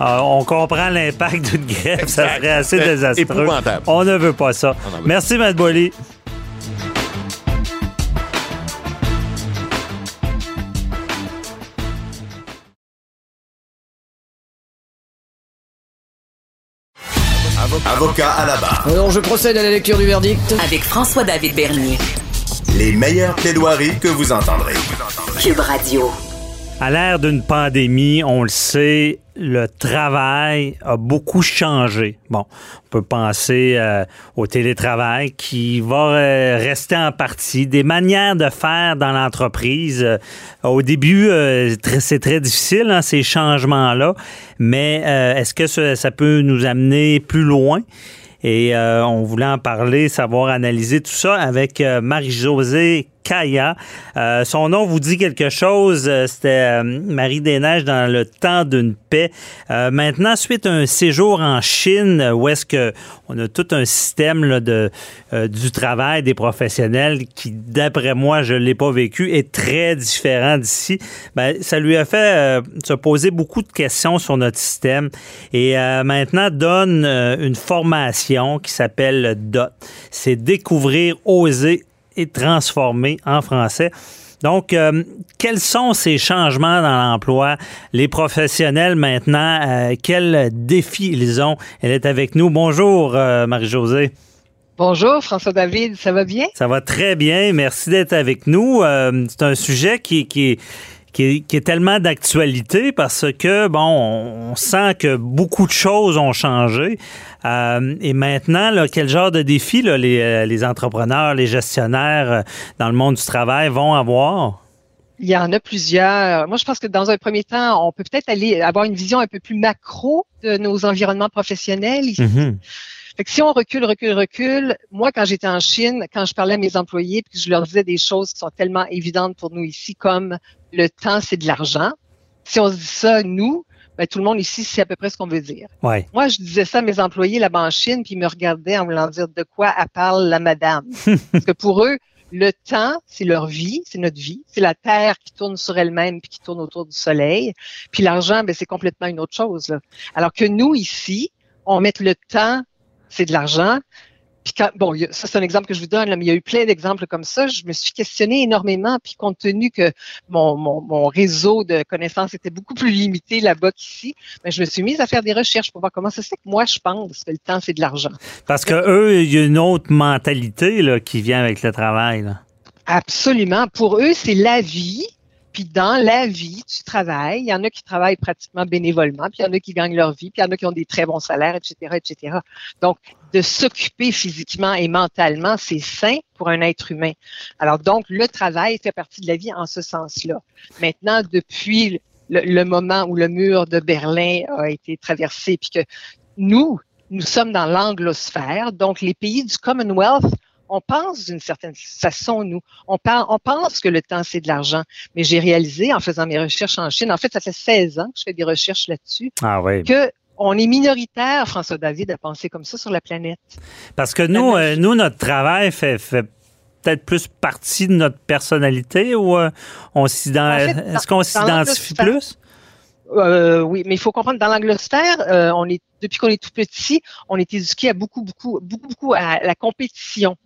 euh, on comprend l'impact d'une grève. Ça serait assez C'est désastreux. épouvantable. On ne veut pas ça. veut Merci, Matt Boily. Avocat à la barre. Alors je procède à la lecture du verdict. Avec François-David Bernier. Les meilleures plaidoiries que vous entendrez. Cube Radio. À l'ère d'une pandémie, on le sait, le travail a beaucoup changé. Bon, on peut penser euh, au télétravail qui va euh, rester en partie, des manières de faire dans l'entreprise. Euh, au début, c'est très difficile, hein, ces changements-là, mais est-ce que ça, peut nous amener plus loin? Et euh, on voulait en parler, savoir analyser tout ça avec Marie-Josée Kaya. Euh, son nom vous dit quelque chose. euh, C'était euh, Marie des Neiges dans le temps d'une paix. Maintenant, suite à un séjour en Chine, où est-ce que on a tout un système de du travail des professionnels qui, d'après moi, je l'ai pas vécu, est très différent d'ici. Ben, ça lui a fait se poser beaucoup de questions sur notre système et maintenant donne une formation qui s'appelle DOT. C'est découvrir, oser et transformé en français. Donc, euh, quels sont ces changements dans l'emploi? Les professionnels maintenant, euh, quels défis ils ont? Elle est avec nous. Bonjour, euh, Marie-Josée. Bonjour, François-David, ça va bien? Ça va très bien. Merci d'être avec nous. c'est un sujet qui, qui est qui est, tellement d'actualité parce que, bon, on, sent que beaucoup de choses ont changé. Euh, et maintenant, là, quel genre de défis là, les, euh, les, entrepreneurs, les gestionnaires euh, dans le monde du travail vont avoir? Il y en a plusieurs. Moi, je pense que dans un premier temps, on peut peut-être aller avoir une vision un peu plus macro de nos environnements professionnels ici. Mm-hmm. Fait que si on recule, recule, recule, moi, quand j'étais en Chine, quand je parlais à mes employés, puis je leur disais des choses qui sont tellement évidentes pour nous ici, comme le temps, c'est de l'argent. Si on se dit ça, nous, ben, tout le monde ici c'est à peu près ce qu'on veut dire. Ouais. Moi, je disais ça à mes employés là-bas en Chine, puis ils me regardaient en voulant dire de quoi elle parle la madame? Parce que pour eux, le temps, c'est leur vie, c'est notre vie, c'est la Terre qui tourne sur elle-même puis qui tourne autour du Soleil. Puis l'argent, ben, c'est complètement une autre chose. Là. Alors que nous, ici, on met le temps c'est de l'argent. Puis quand, bon, ça c'est un exemple que je vous donne, mais il y a eu plein d'exemples comme ça. Je me suis questionné énormément, puis compte tenu que mon, mon, mon réseau de connaissances était beaucoup plus limité là-bas qu'ici, ben, je me suis mise à faire des recherches pour voir comment ça se fait que moi je pense que le temps c'est de l'argent. Parce que eux, il y a une autre mentalité là, qui vient avec le travail. Là. Absolument. Pour eux, c'est la vie. Puis dans la vie, tu travailles. Il y en a qui travaillent pratiquement bénévolement, puis il y en a qui gagnent leur vie, puis il y en a qui ont des très bons salaires, etc., etc. Donc, de s'occuper physiquement et mentalement, c'est sain pour un être humain. Alors donc, le travail fait partie de la vie en ce sens-là. Maintenant, depuis le, moment où le mur de Berlin a été traversé, puis que nous, nous sommes dans l'anglosphère, donc les pays du Commonwealth on pense d'une certaine façon, nous. On, on pense que le temps, c'est de l'argent. Mais j'ai réalisé en faisant mes recherches en Chine, en fait, ça fait 16 ans que je fais des recherches là-dessus, ah, oui. que on est minoritaire, François David, à penser comme ça sur la planète. Parce que nous, euh, nous notre travail fait, fait peut-être plus partie de notre personnalité ou euh, on est-ce qu'on s'identifie plus? Euh, oui, mais il faut comprendre, dans l'anglosphère, euh, on est depuis qu'on est tout petit, on est éduqué à beaucoup, beaucoup, beaucoup, beaucoup à la compétition.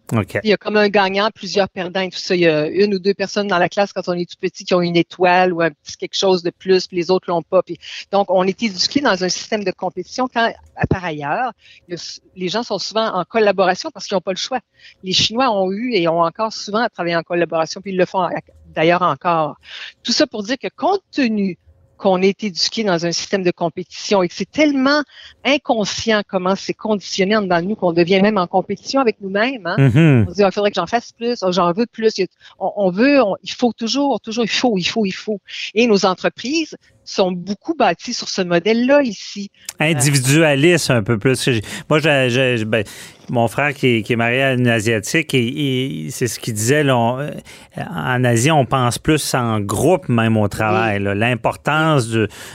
Il y a comme un gagnant, plusieurs perdants et tout ça. Il y a une ou deux personnes dans la classe quand on est tout petit qui ont une étoile ou un petit quelque chose de plus, puis les autres l'ont pas. Puis, donc, on est éduqué dans un système de compétition quand, par ailleurs, les gens sont souvent en collaboration parce qu'ils n'ont pas le choix. Les Chinois ont eu et ont encore souvent à travailler en collaboration, puis ils le font d'ailleurs encore. Tout ça pour dire que compte tenu qu'on est éduqué dans un système de compétition et que c'est tellement inconscient comment c'est conditionné dans nous qu'on devient même en compétition avec nous-mêmes. Hein? Mm-hmm. On se dit, il faudrait que j'en fasse plus, oh, j'en veux plus. On, veut, il faut toujours, toujours, il faut, il faut, il faut. Et nos entreprises sont beaucoup bâtis sur ce modèle-là ici. Individualiste un peu plus. Moi, ben, mon frère qui est, marié à une Asiatique, et, c'est ce qu'il disait, là, en Asie, on pense plus en groupe même au travail. L'importance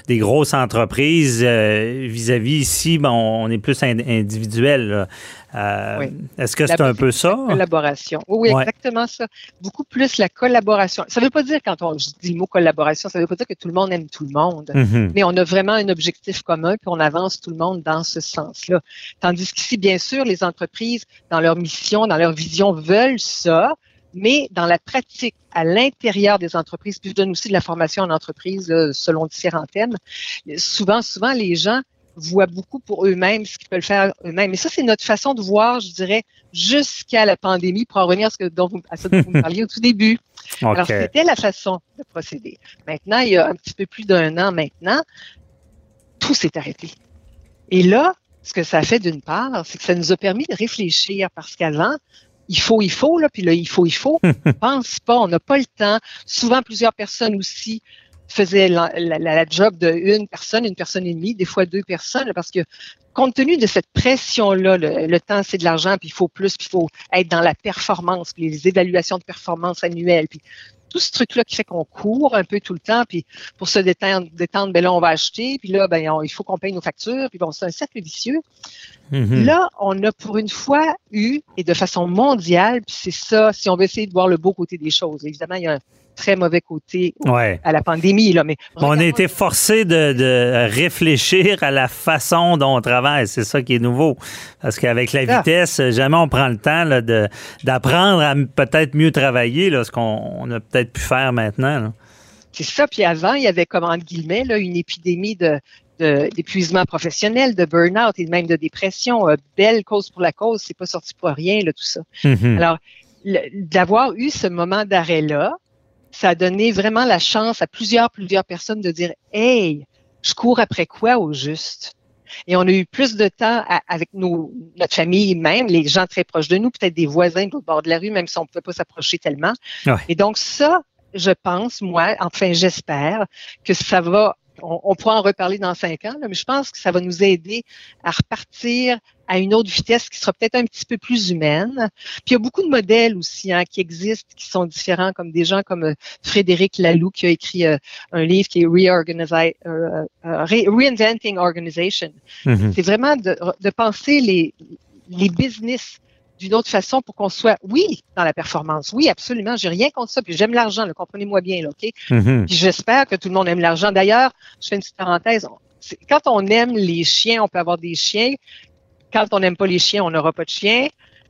des grosses entreprises euh, vis-à-vis ici, ben, on, est plus individuel. Euh, est-ce que c'est un peu ça? collaboration. Oui, exactement ça. Beaucoup plus la collaboration. Ça ne veut pas dire, quand on dit le mot collaboration, ça ne veut pas dire que tout le monde aime tout le monde, mm-hmm. mais on a vraiment un objectif commun, puis on avance tout le monde dans ce sens-là. Tandis qu'ici, bien sûr, les entreprises, dans leur mission, dans leur vision, veulent ça, mais dans la pratique, à l'intérieur des entreprises, puis je donne aussi de la formation en entreprise selon différents thèmes, souvent, souvent, les gens voient beaucoup pour eux-mêmes ce qu'ils peuvent faire eux-mêmes. Et ça, c'est notre façon de voir, je dirais, jusqu'à la pandémie, pour en revenir à ce, que, dont vous, à ce dont vous me parliez au tout début. Alors, c'était la façon de procéder. Maintenant, il y a un petit peu plus d'un an maintenant, tout s'est arrêté. Et là, ce que ça fait d'une part, c'est que ça nous a permis de réfléchir parce qu'avant, il faut, il faut, là, puis là, il faut, il faut. on pense pas, on n'a pas le temps. Souvent, plusieurs personnes aussi faisait la, la, job de une personne, une personne et demie, des fois deux personnes, parce que compte tenu de cette pression-là, le, temps c'est de l'argent, puis il faut plus, puis il faut être dans la performance, puis les évaluations de performance annuelles, puis tout ce truc-là qui fait qu'on court un peu tout le temps, puis pour se détendre, détendre ben là, on va acheter, puis là, ben, il faut qu'on paye nos factures, puis bon, c'est un cercle vicieux. Mhm. Là, on a pour une fois eu, et de façon mondiale, puis c'est ça, si on veut essayer de voir le beau côté des choses. Évidemment, il y a un très mauvais côté à la pandémie. Là, mais on a été forcé de, réfléchir à la façon dont on travaille. C'est ça qui est nouveau. Parce qu'avec la vitesse, jamais on prend le temps d'apprendre à peut-être mieux travailler, là, ce qu'on a peut-être pu faire maintenant. C'est ça. Puis avant, il y avait, comme entre guillemets, là, une épidémie de, d'épuisement professionnel, de burn-out et même de dépression. Euh, belle cause pour la cause, c'est pas sorti pour rien, là, tout ça. Mm-hmm. Alors, d'avoir eu ce moment d'arrêt-là, ça a donné vraiment la chance à plusieurs, plusieurs personnes de dire, hey, je cours après quoi au juste? Et on a eu plus de temps avec nos, notre famille même, les gens très proches de nous, peut-être des voisins de l'autre bord de la rue, même si on ne pouvait pas s'approcher tellement. Et donc ça, je pense, moi, enfin j'espère que ça va on, pourra en reparler dans cinq ans, mais je pense que ça va nous aider à repartir à une autre vitesse qui sera peut-être un petit peu plus humaine. Puis il y a beaucoup de modèles aussi hein, qui existent, qui sont différents, comme des gens comme euh, Frédéric Laloux qui a écrit euh, un livre qui est euh, Reinventing Organization. Mm-hmm. C'est vraiment de, de penser les, les business d'une autre façon pour qu'on soit, oui, dans la performance. Oui, absolument. J'ai rien contre ça. Puis j'aime l'argent, comprenez-moi bien, là, OK? Mm-hmm. Puis j'espère que tout le monde aime l'argent. D'ailleurs, je fais une petite parenthèse. Quand on aime les chiens, on peut avoir des chiens. Quand on n'aime pas les chiens, on n'aura pas de chiens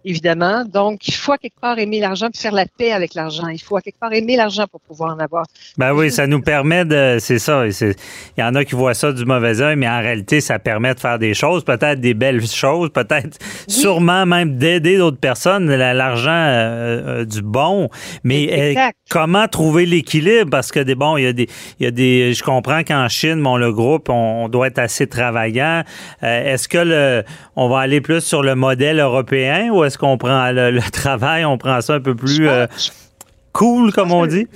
évidemment. Donc, il faut à quelque part aimer l'argent puis faire la paix avec l'argent. Il faut à quelque part aimer l'argent pour pouvoir en avoir. Ben oui, ça nous permet de. C'est ça. Il y en a qui voient ça du mauvais œil, mais en réalité, ça permet de faire des choses, peut-être des belles choses, peut-être sûrement même d'aider d'autres personnes, l'argent euh, euh, du bon. Mais euh, comment trouver l'équilibre? Parce que des bon, il y a des. Il y a des je comprends qu'en Chine, bon, le groupe, on, doit être assez travaillant. est-ce que le on va aller plus sur le modèle européen ou est-ce qu'on prend le, travail, on prend ça un peu plus euh, cool, comme on dit?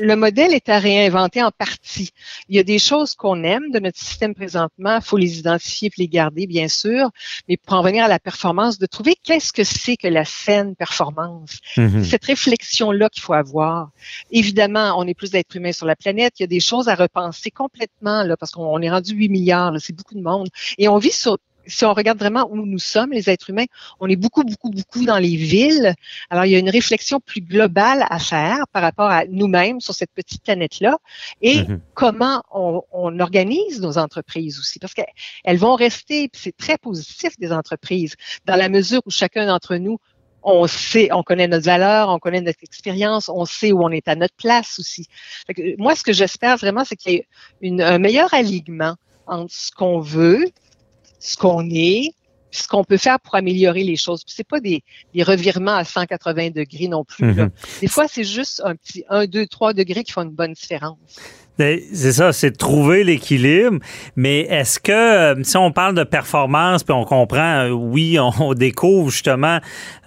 Le modèle est à réinventer en partie. Il y a des choses qu'on aime de notre système présentement, il faut les identifier et les garder, bien sûr, mais pour en venir à la performance, de trouver qu'est-ce que c'est que la saine performance. Mm-hmm. Cette réflexion-là qu'il faut avoir. Évidemment, on est plus d'êtres humains sur la planète, il y a des choses à repenser complètement, là, parce qu'on est rendu 8 milliards, c'est beaucoup de monde, et on vit sur si on regarde vraiment où nous sommes, les êtres humains, on est beaucoup, beaucoup, beaucoup dans les villes. Alors, il y a une réflexion plus globale à faire par rapport à nous-mêmes sur cette petite planète-là et mhm. comment on, organise nos entreprises aussi. Parce qu'elles vont rester, c'est très positif des entreprises, dans la mesure où chacun d'entre nous on sait, on connaît notre valeur, on connaît notre expérience, on sait où on est à notre place aussi. moi, ce que j'espère vraiment, c'est qu'il y ait un meilleur alignement entre ce qu'on veut, ce qu'on est, ce qu'on peut faire pour améliorer les choses. C'est pas des, revirements à 180 degrés non plus. Mm-hmm. Des fois, c'est juste un petit 1, 2, 3 degrés qui font une bonne différence. C'est ça, c'est de trouver l'équilibre. Mais est-ce que, euh, si on parle de performance, puis on comprend, euh, oui, on, découvre justement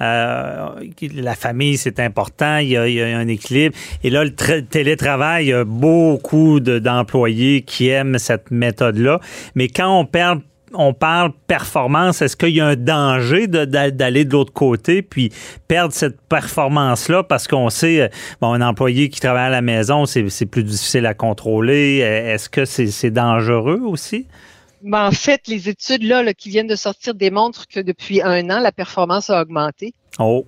euh, la famille, c'est important, il y, a, un équilibre. Et là, le télétravail, il y a beaucoup d'employés qui aiment cette méthode-là. Mais quand on perd on parle performance, est-ce qu'il y a un danger d'aller de, l'autre côté puis perdre cette performance-là parce qu'on sait, euh, bon, un employé qui travaille à la maison, c'est plus difficile à contrôler. Est-ce que c'est dangereux aussi? Ben, en fait, les études là, qui viennent de sortir démontrent que depuis un an, la performance a augmenté. Oh.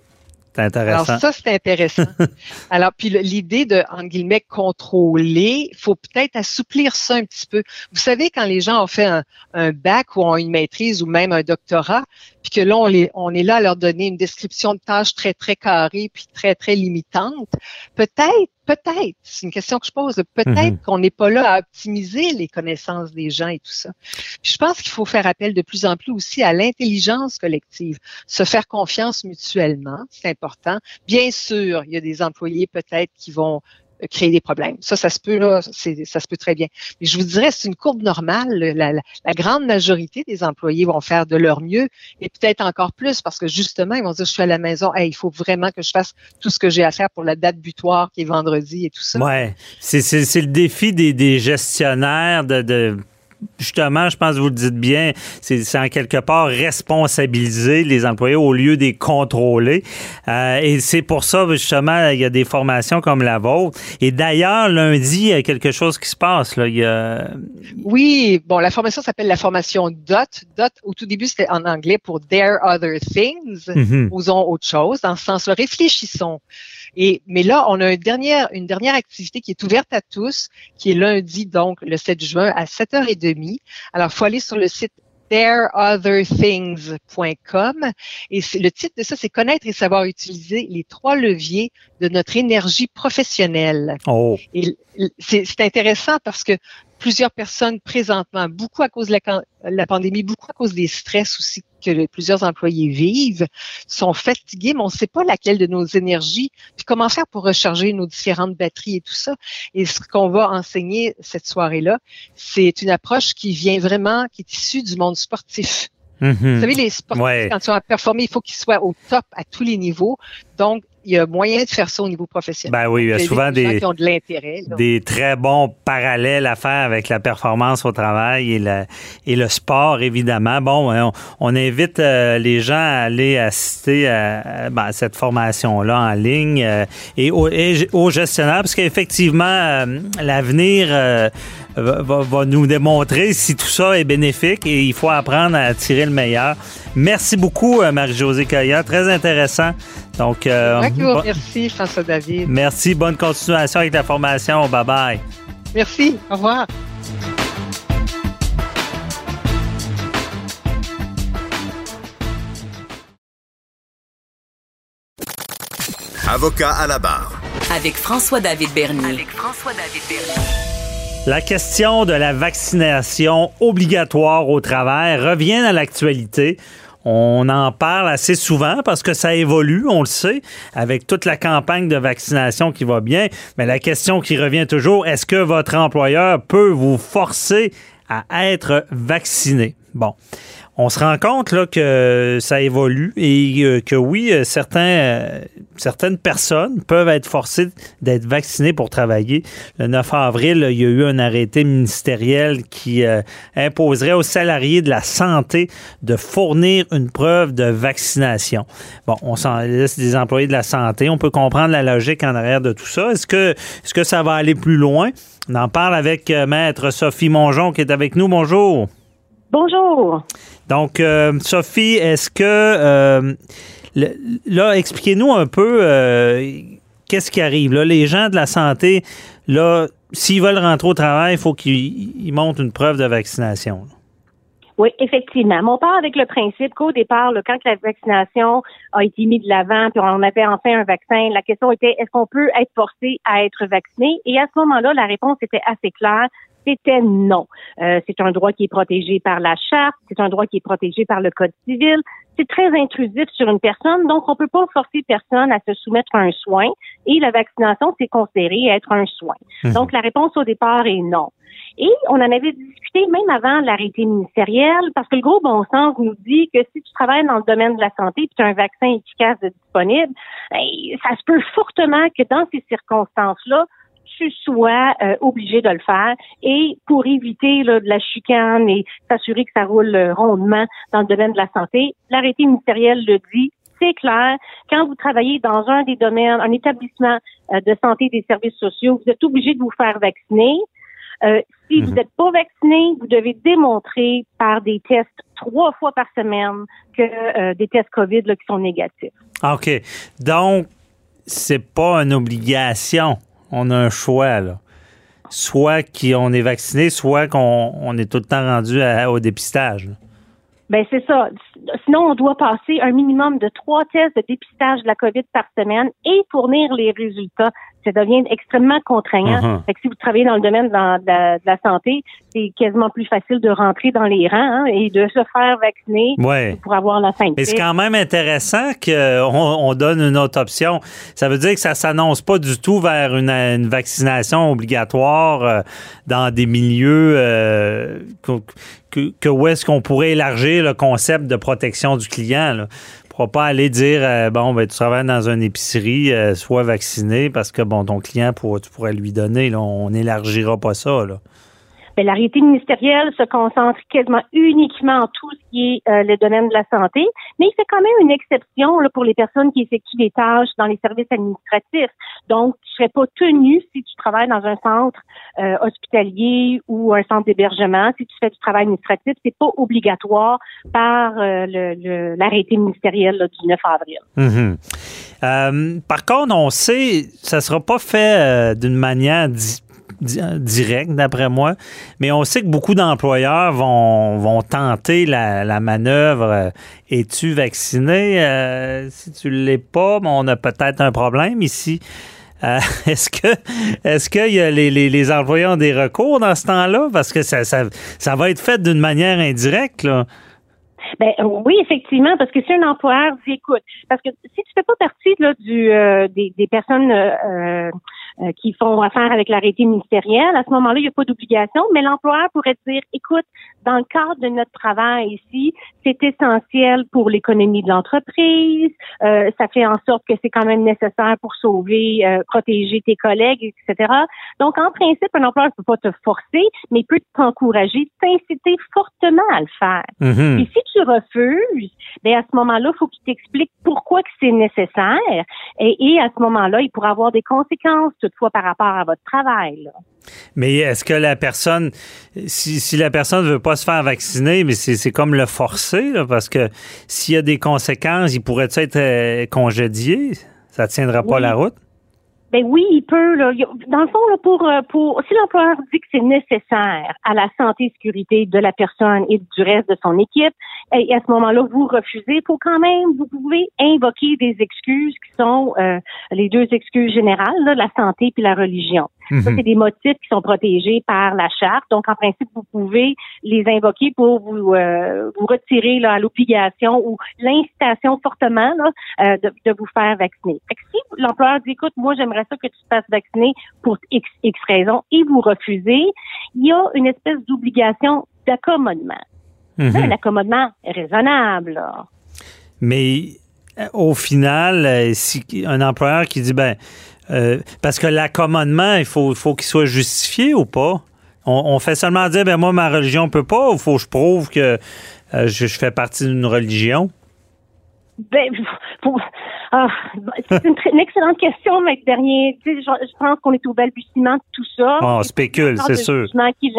Alors ça, c'est intéressant. Alors, puis l'idée de, en guillemets, contrôler, il faut peut-être assouplir ça un petit peu. Vous savez, quand les gens ont fait un, un bac ou ont une maîtrise ou même un doctorat, puis que là, on, les, on est là à leur donner une description de tâches très, très carrée, puis très, très limitante, peut-être, peut-être, c'est une question que je pose, peut-être mhm. qu'on n'est pas là à optimiser les connaissances des gens et tout ça. Puis je pense qu'il faut faire appel de plus en plus aussi à l'intelligence collective, se faire confiance mutuellement, c'est important. Bien sûr, il y a des employés peut-être qui vont créer des problèmes. Ça, ça se peut, là, ça se peut très bien. Mais je vous dirais, c'est une courbe normale. La, la, grande majorité des employés vont faire de leur mieux et peut-être encore plus parce que justement, ils vont dire, je suis à la maison, il faut vraiment que je fasse tout ce que j'ai à faire pour la date butoir qui est vendredi et tout ça. Ouais, c'est le défi des, des gestionnaires de, de justement, je pense que vous le dites bien, c'est en quelque part responsabiliser les employés au lieu de les contrôler. Euh, et c'est pour ça, justement, il y a des formations comme la vôtre. Et d'ailleurs, lundi, il y a quelque chose qui se passe. Là. Il y a... Oui, bon, la formation s'appelle la formation DOT. DOT, au tout début, c'était en anglais pour Dare Other Things. Mm Osons autre chose. Dans ce sens-là, réfléchissons. Et, mais là, on a une dernière, une dernière activité qui est ouverte à tous, qui est lundi, donc le 7 juin à 7h30. Alors, faut aller sur le site thereotherthings.com et le titre de ça, c'est connaître et savoir utiliser les trois leviers de notre énergie professionnelle. Oh. Et c'est intéressant parce que plusieurs personnes présentement, beaucoup à cause de la, pandémie, beaucoup à cause des stress aussi que plusieurs employés vivent, sont fatigués, mais on ne sait pas laquelle de nos énergies, puis comment faire pour recharger nos différentes batteries et tout ça. Et ce qu'on va enseigner cette soirée-là, c'est une approche qui vient vraiment, qui est issue du monde sportif. Mm-hmm. Vous savez, les sportifs, quand ils ont performer, il faut qu'ils soient au top à tous les niveaux. Donc, il y a moyen de faire ça au niveau professionnel. Ben oui, il y a souvent des, qui ont de l'intérêt. Des très bons parallèles à faire avec la performance au travail et, la, et le sport, évidemment. Bon, on, on invite euh, les gens à aller assister à, ben, cette formation-là en ligne euh, et, aux au gestionnaires, parce qu'effectivement, euh, l'avenir va, nous démontrer si tout ça est bénéfique et il faut apprendre à tirer le meilleur. Merci beaucoup, euh, Marie-Josée Caillat. Très intéressant. Donc, euh, merci, François David. Merci. Bonne continuation avec la formation. Bye bye. Merci. Au revoir. Avocat à la barre. Avec François-David Bernier. Avec François-David Bernier. La question de la vaccination obligatoire au travail revient à l'actualité. On en parle assez souvent parce que ça évolue, on le sait, avec toute la campagne de vaccination qui va bien. Mais la question qui revient toujours, est-ce que votre employeur peut vous forcer à être vacciné? Bon on se rend compte là, que ça évolue et euh, que oui, euh, certains, euh, certaines personnes peuvent être forcées d'être vaccinées pour travailler. Le 9 avril, il y a eu un arrêté ministériel qui imposerait aux salariés de la santé de fournir une preuve de vaccination. Bon, on s'en laisse des employés de la santé. On peut comprendre la logique en arrière de tout ça. Est-ce que, est-ce que ça va aller plus loin? On en parle avec Maître Sophie Mongeon qui est avec nous. Bonjour. Bonjour. Donc, euh, Sophie, est-ce que euh, là, expliquez-nous un peu euh, qu'est-ce qui arrive? Là, les gens de la santé, là, s'ils veulent rentrer au travail, il faut qu'ils montrent une preuve de vaccination. Oui, effectivement. on part avec le principe qu'au départ, quand la vaccination a été mise de l'avant, puis on avait enfin un vaccin, la question était est-ce qu'on peut être forcé à être vacciné? Et à ce moment-là, la réponse était assez claire c'était non. Euh, c'est un droit qui est protégé par la charte, c'est un droit qui est protégé par le code civil. C'est très intrusif sur une personne, donc on peut pas forcer personne à se soumettre à un soin. Et la vaccination, c'est considéré être un soin. Mhm. Donc la réponse au départ est non. Et on en avait discuté même avant l'arrêté ministériel, parce que le gros bon sens nous dit que si tu travailles dans le domaine de la santé et tu as un vaccin efficace disponible, ben, ça se peut fortement que dans ces circonstances-là, tu sois euh, obligé de le faire. Et pour éviter de la chicane et s'assurer que ça roule euh, rondement dans le domaine de la santé, l'arrêté ministériel le dit, c'est clair. Quand vous travaillez dans un des domaines, un établissement euh, de santé des services sociaux, vous êtes obligé de vous faire vacciner. si vous n'êtes mhm. pas vacciné, vous devez démontrer par des tests trois fois par semaine que des tests COVID qui sont négatifs. Ah, OK. Donc, c'est pas une obligation on a un choix, là. Soit qu'on est vacciné, soit qu'on est tout le temps rendu au dépistage. Ben c'est ça. Sinon, on doit passer un minimum de trois tests de dépistage de la COVID par semaine et fournir les résultats ça devient extrêmement contraignant. Uh-huh. fait que si vous travaillez dans le domaine de la, santé, c'est quasiment plus facile de rentrer dans les rangs hein, et de se faire vacciner pour avoir la santé. Mais c'est quand même intéressant qu'on on donne une autre option. Ça veut dire que ça s'annonce pas du tout vers une, vaccination obligatoire euh, dans des milieux euh, que, où est-ce qu'on pourrait élargir le concept de protection du client. Là pourras pas aller dire euh, bon ben tu travailles dans une épicerie, euh, sois vacciné parce que bon ton client pour, tu pourrais lui donner. Là, on n'élargira pas ça. Là. L'arrêté ministériel se concentre quasiment uniquement en tout ce qui est euh, le domaine de la santé, mais il fait quand même une exception là, pour les personnes qui effectuent des tâches dans les services administratifs. Donc, tu serais pas tenu si tu travailles dans un centre euh, hospitalier ou un centre d'hébergement, si tu fais du travail administratif, c'est pas obligatoire par euh, l'arrêté ministériel du 9 avril. Mm-hmm. par contre, on sait, ça sera pas fait d'une manière direct, d'après moi. Mais on sait que beaucoup d'employeurs vont, vont tenter la, manœuvre. Euh, es-tu vacciné? Euh, si tu ne l'es pas, on a peut-être un problème ici. Euh, est-ce que est-ce que y a les, les, employeurs ont des recours dans ce temps-là? Parce que ça, ça, ça va être fait d'une manière indirecte, là. Ben oui, effectivement, parce que si un employeur dit écoute, parce que si tu fais pas partie là, du des, des, personnes euh, qui font affaire avec l'arrêté ministériel. À ce moment-là, il n'y a pas d'obligation, mais l'employeur pourrait dire, écoute, dans le cadre de notre travail ici, c'est essentiel pour l'économie de l'entreprise, euh, ça fait en sorte que c'est quand même nécessaire pour sauver, euh, protéger tes collègues, etc. Donc, en principe, un employeur ne peut pas te forcer, mais il peut t'encourager, t'inciter fortement à le faire. Mm-hmm. Et si tu refuses, ben à ce moment-là, il faut qu'il t'explique pourquoi que c'est nécessaire, et, et à ce moment-là, il pourra avoir des conséquences toutefois par rapport à votre travail. Mais est-ce que la personne, si, la personne ne veut pas se faire vacciner, mais c'est comme le forcer, parce que s'il y a des conséquences, il pourrait être euh, congédié? Ça ne tiendra pas la route? Ben oui, il peut. Là. Dans le fond, là, pour, euh, pour si l'employeur dit que c'est nécessaire à la santé et sécurité de la personne et du reste de son équipe, et à ce moment-là, vous refusez, faut quand même, vous pouvez invoquer des excuses qui sont euh, les deux excuses générales, là, la santé puis la religion. Ça, mhm. c'est des motifs qui sont protégés par la charte. Donc, en principe, vous pouvez les invoquer pour vous, euh, vous retirer là, l'obligation ou l'incitation fortement là, euh, de, de, vous faire vacciner. Fait que si l'employeur dit, écoute, moi, j'aimerais ça que tu te fasses vacciner pour X, X raison et vous refusez, il y a une espèce d'obligation d'accommodement. Mhm. Un accommodement raisonnable. Mais euh, au final, si un employeur qui dit, ben, euh, parce que l'accommodement, il faut, qu'il soit justifié ou pas? On, fait seulement dire, ben moi, ma religion peut pas, ou faut que je prouve que euh, je, fais partie d'une religion? Ben, ah, c'est une, excellente question, mec Dernier. Sais, je, pense qu'on est au balbutiement de tout ça. on spécule, c'est sûr. Qui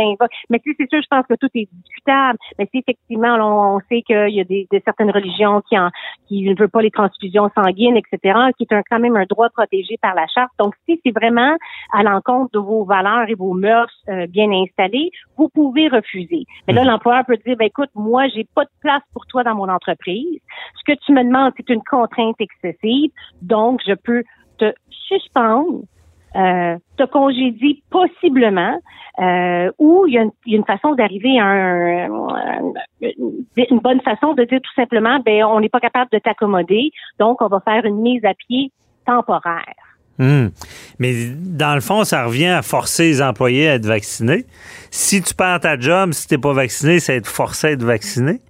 Mais tu sais, c'est sûr, je pense que tout est discutable. Mais si effectivement, on, sait qu'il y a des, certaines religions qui en, qui ne veulent pas les transfusions sanguines, etc., qui est un, quand même un droit protégé par la charte. Donc, si c'est vraiment à l'encontre de vos valeurs et vos mœurs euh, bien installées, vous pouvez refuser. Mais là, hmm. l'employeur peut dire, ben écoute, moi, j'ai pas de place pour toi dans mon entreprise. Ce que tu me demandes, c'est une contrainte excessive donc, je peux te suspendre, euh, te congédier possiblement, euh, ou il y, a une, façon d'arriver à une bonne façon de dire tout simplement, ben on n'est pas capable de t'accommoder, donc on va faire une mise à pied temporaire. Hmm. Mais dans le fond, ça revient à forcer les employés à être vaccinés. Si tu perds ta job, si tu n'es pas vacciné, c'est être forcé à être vacciné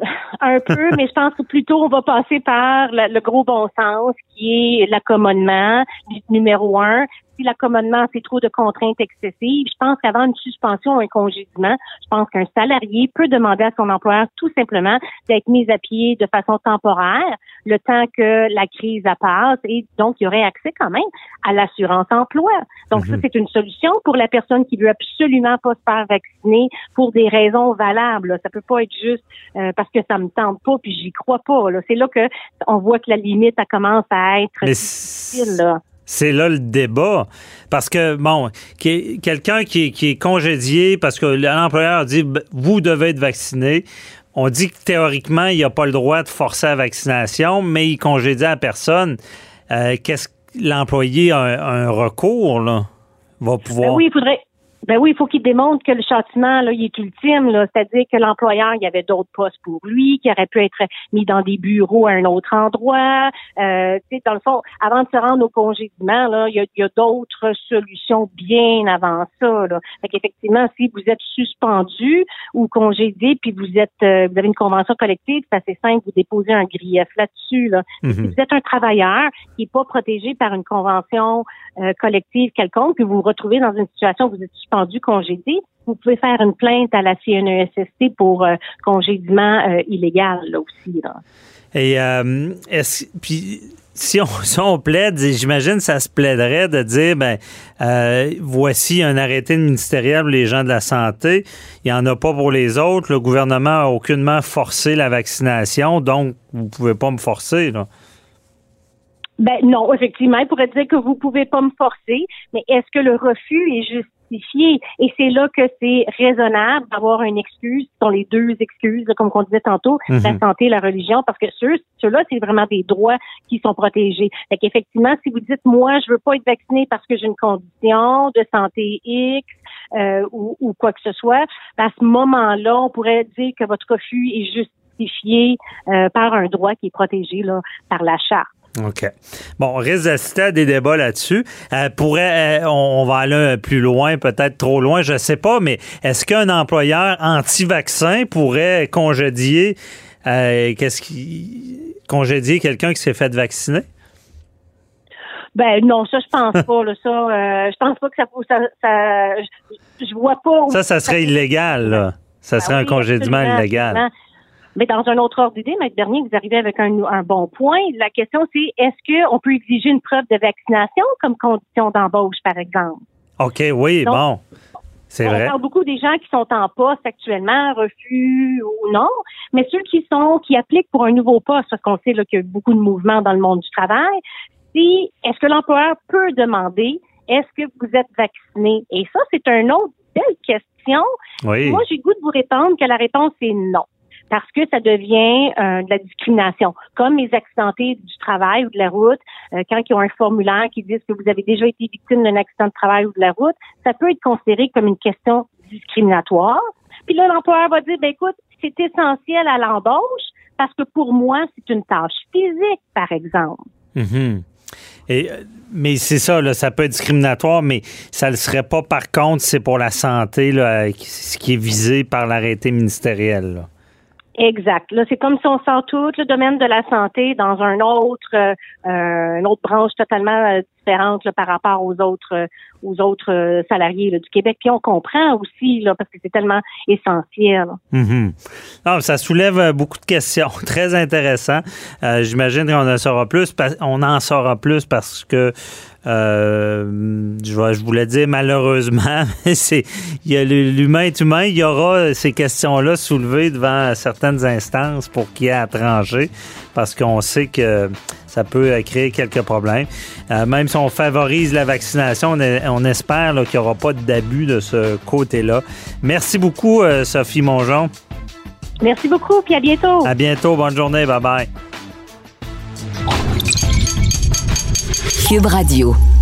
un peu, mais je pense que plutôt on va passer par le, gros bon sens qui est l'accommodement numéro un, si l'accommodement, c'est trop de contraintes excessives, je pense qu'avant une suspension ou un congédiement, je pense qu'un salarié peut demander à son employeur tout simplement d'être mis à pied de façon temporaire le temps que la crise passe et donc il y aurait accès quand même à l'assurance emploi. Donc ça, mhm. c'est une solution pour la personne qui veut absolument pas se faire vacciner pour des raisons valables. Ça peut pas être juste euh, parce que ça me tente pas puis j'y crois pas. C'est là que on voit que la limite elle commence à être difficile. Là. C'est là le débat. Parce que, bon, quelqu'un qui, est congédié parce que l'employeur dit vous devez être vacciné. On dit que théoriquement, il n'a pas le droit de forcer la vaccination, mais il congédie à personne. Euh, qu'est-ce que l'employé a un, recours, là? Va pouvoir. Ben oui, il faudrait, ben oui, il faut qu'il démontre que le châtiment, là, il est ultime, là. C'est-à-dire que l'employeur, il y avait d'autres postes pour lui, qui auraient pu être mis dans des bureaux à un autre endroit. Euh, tu sais, dans le fond, avant de se rendre au congédiement, là, il y a, d'autres solutions bien avant ça, là. Fait qu'effectivement, si vous êtes suspendu ou congédié, puis vous êtes, euh, vous avez une convention collective, c'est assez simple, vous déposez un grief là-dessus, là. Si mhm. vous êtes un travailleur qui n'est pas protégé par une convention euh, collective quelconque, puis vous vous retrouvez dans une situation où vous êtes suspendu suspendu, congédié, vous pouvez faire une plainte à la CNESST pour euh, congédiement euh, illégal là aussi. Là. Et euh, est-ce puis si on, si on plaide, j'imagine ça se plaiderait de dire ben voici un arrêté ministériel pour les gens de la santé, il n'y en a pas pour les autres, le gouvernement a aucunement forcé la vaccination, donc vous pouvez pas me forcer là. Ben non, effectivement, il pourrait dire que vous pouvez pas me forcer, mais est-ce que le refus est justifié? Et c'est là que c'est raisonnable d'avoir une excuse, ce sont les deux excuses, comme on disait tantôt, la mhm. santé et la religion, parce que ceux, ceux-là, c'est vraiment des droits qui sont protégés. Fait qu'effectivement, si vous dites, moi, je veux pas être vacciné parce que j'ai une condition de santé X, euh, ou, ou, quoi que ce soit, à ce moment-là, on pourrait dire que votre refus est justifié euh, par un droit qui est protégé là, par la charte. OK. Bon, on risque d'assister à des débats là-dessus. Euh, pourrait, euh, on, va aller plus loin, peut-être trop loin, je sais pas, mais est-ce qu'un employeur anti-vaccin pourrait congédier, euh, qu'est-ce qui, congédier quelqu'un qui s'est fait vacciner? Ben non, ça je pense pas. Là, ça, je pense pas que ça, ça, ça je, vois pas. Ça, ça serait illégal. Là. Ça ben serait un congédiement illégal. Mais dans un autre ordre d'idée, Maître Bernier, vous arrivez avec un, un bon point. La question, c'est est-ce qu'on peut exiger une preuve de vaccination comme condition d'embauche, par exemple? OK, oui, bon. C'est vrai. On parle beaucoup des gens qui sont en poste actuellement, refus ou non, mais ceux qui sont, qui appliquent pour un nouveau poste, parce qu'on sait qu'il y a beaucoup de mouvements dans le monde du travail, si, est-ce que l'employeur peut demander, est-ce que vous êtes vacciné? Et ça, c'est une autre belle question. Oui. Moi, j'ai goût de vous répondre que la réponse est non parce que ça devient euh, de la discrimination. Comme les accidentés du travail ou de la route, euh, quand ils ont un formulaire qui dit que vous avez déjà été victime d'un accident de travail ou de la route, ça peut être considéré comme une question discriminatoire. Puis là, l'employeur va dire, ben écoute, c'est essentiel à l'embauche parce que pour moi, c'est une tâche physique, par exemple. Mm-hmm. Et, euh, mais c'est ça, là, ça peut être discriminatoire, mais ça ne le serait pas par contre, c'est pour la santé, là, ce qui est visé par l'arrêté ministériel. Là. Exact. Là, c'est comme si on sort tout le domaine de la santé dans un autre, euh, euh une autre branche totalement euh, différente par rapport aux autres, euh, aux autres salariés du Québec. Puis on comprend aussi là, parce que c'est tellement essentiel. Mm-hmm. ça soulève beaucoup de questions, très intéressant. J'imagine qu'on en plus. On en saura plus parce que euh, je, voulais dire malheureusement, c'est l'humain est humain. Il y aura ces questions-là soulevées devant certaines instances pour qui a à trancher, parce qu'on sait que ça peut créer quelques problèmes. Euh, même si on favorise la vaccination, on, espère qu'il n'y aura pas d'abus de ce côté-là. Merci beaucoup, euh, Sophie Mongeon. Merci beaucoup, puis à bientôt. À bientôt, bonne journée, bye bye. Cube Radio.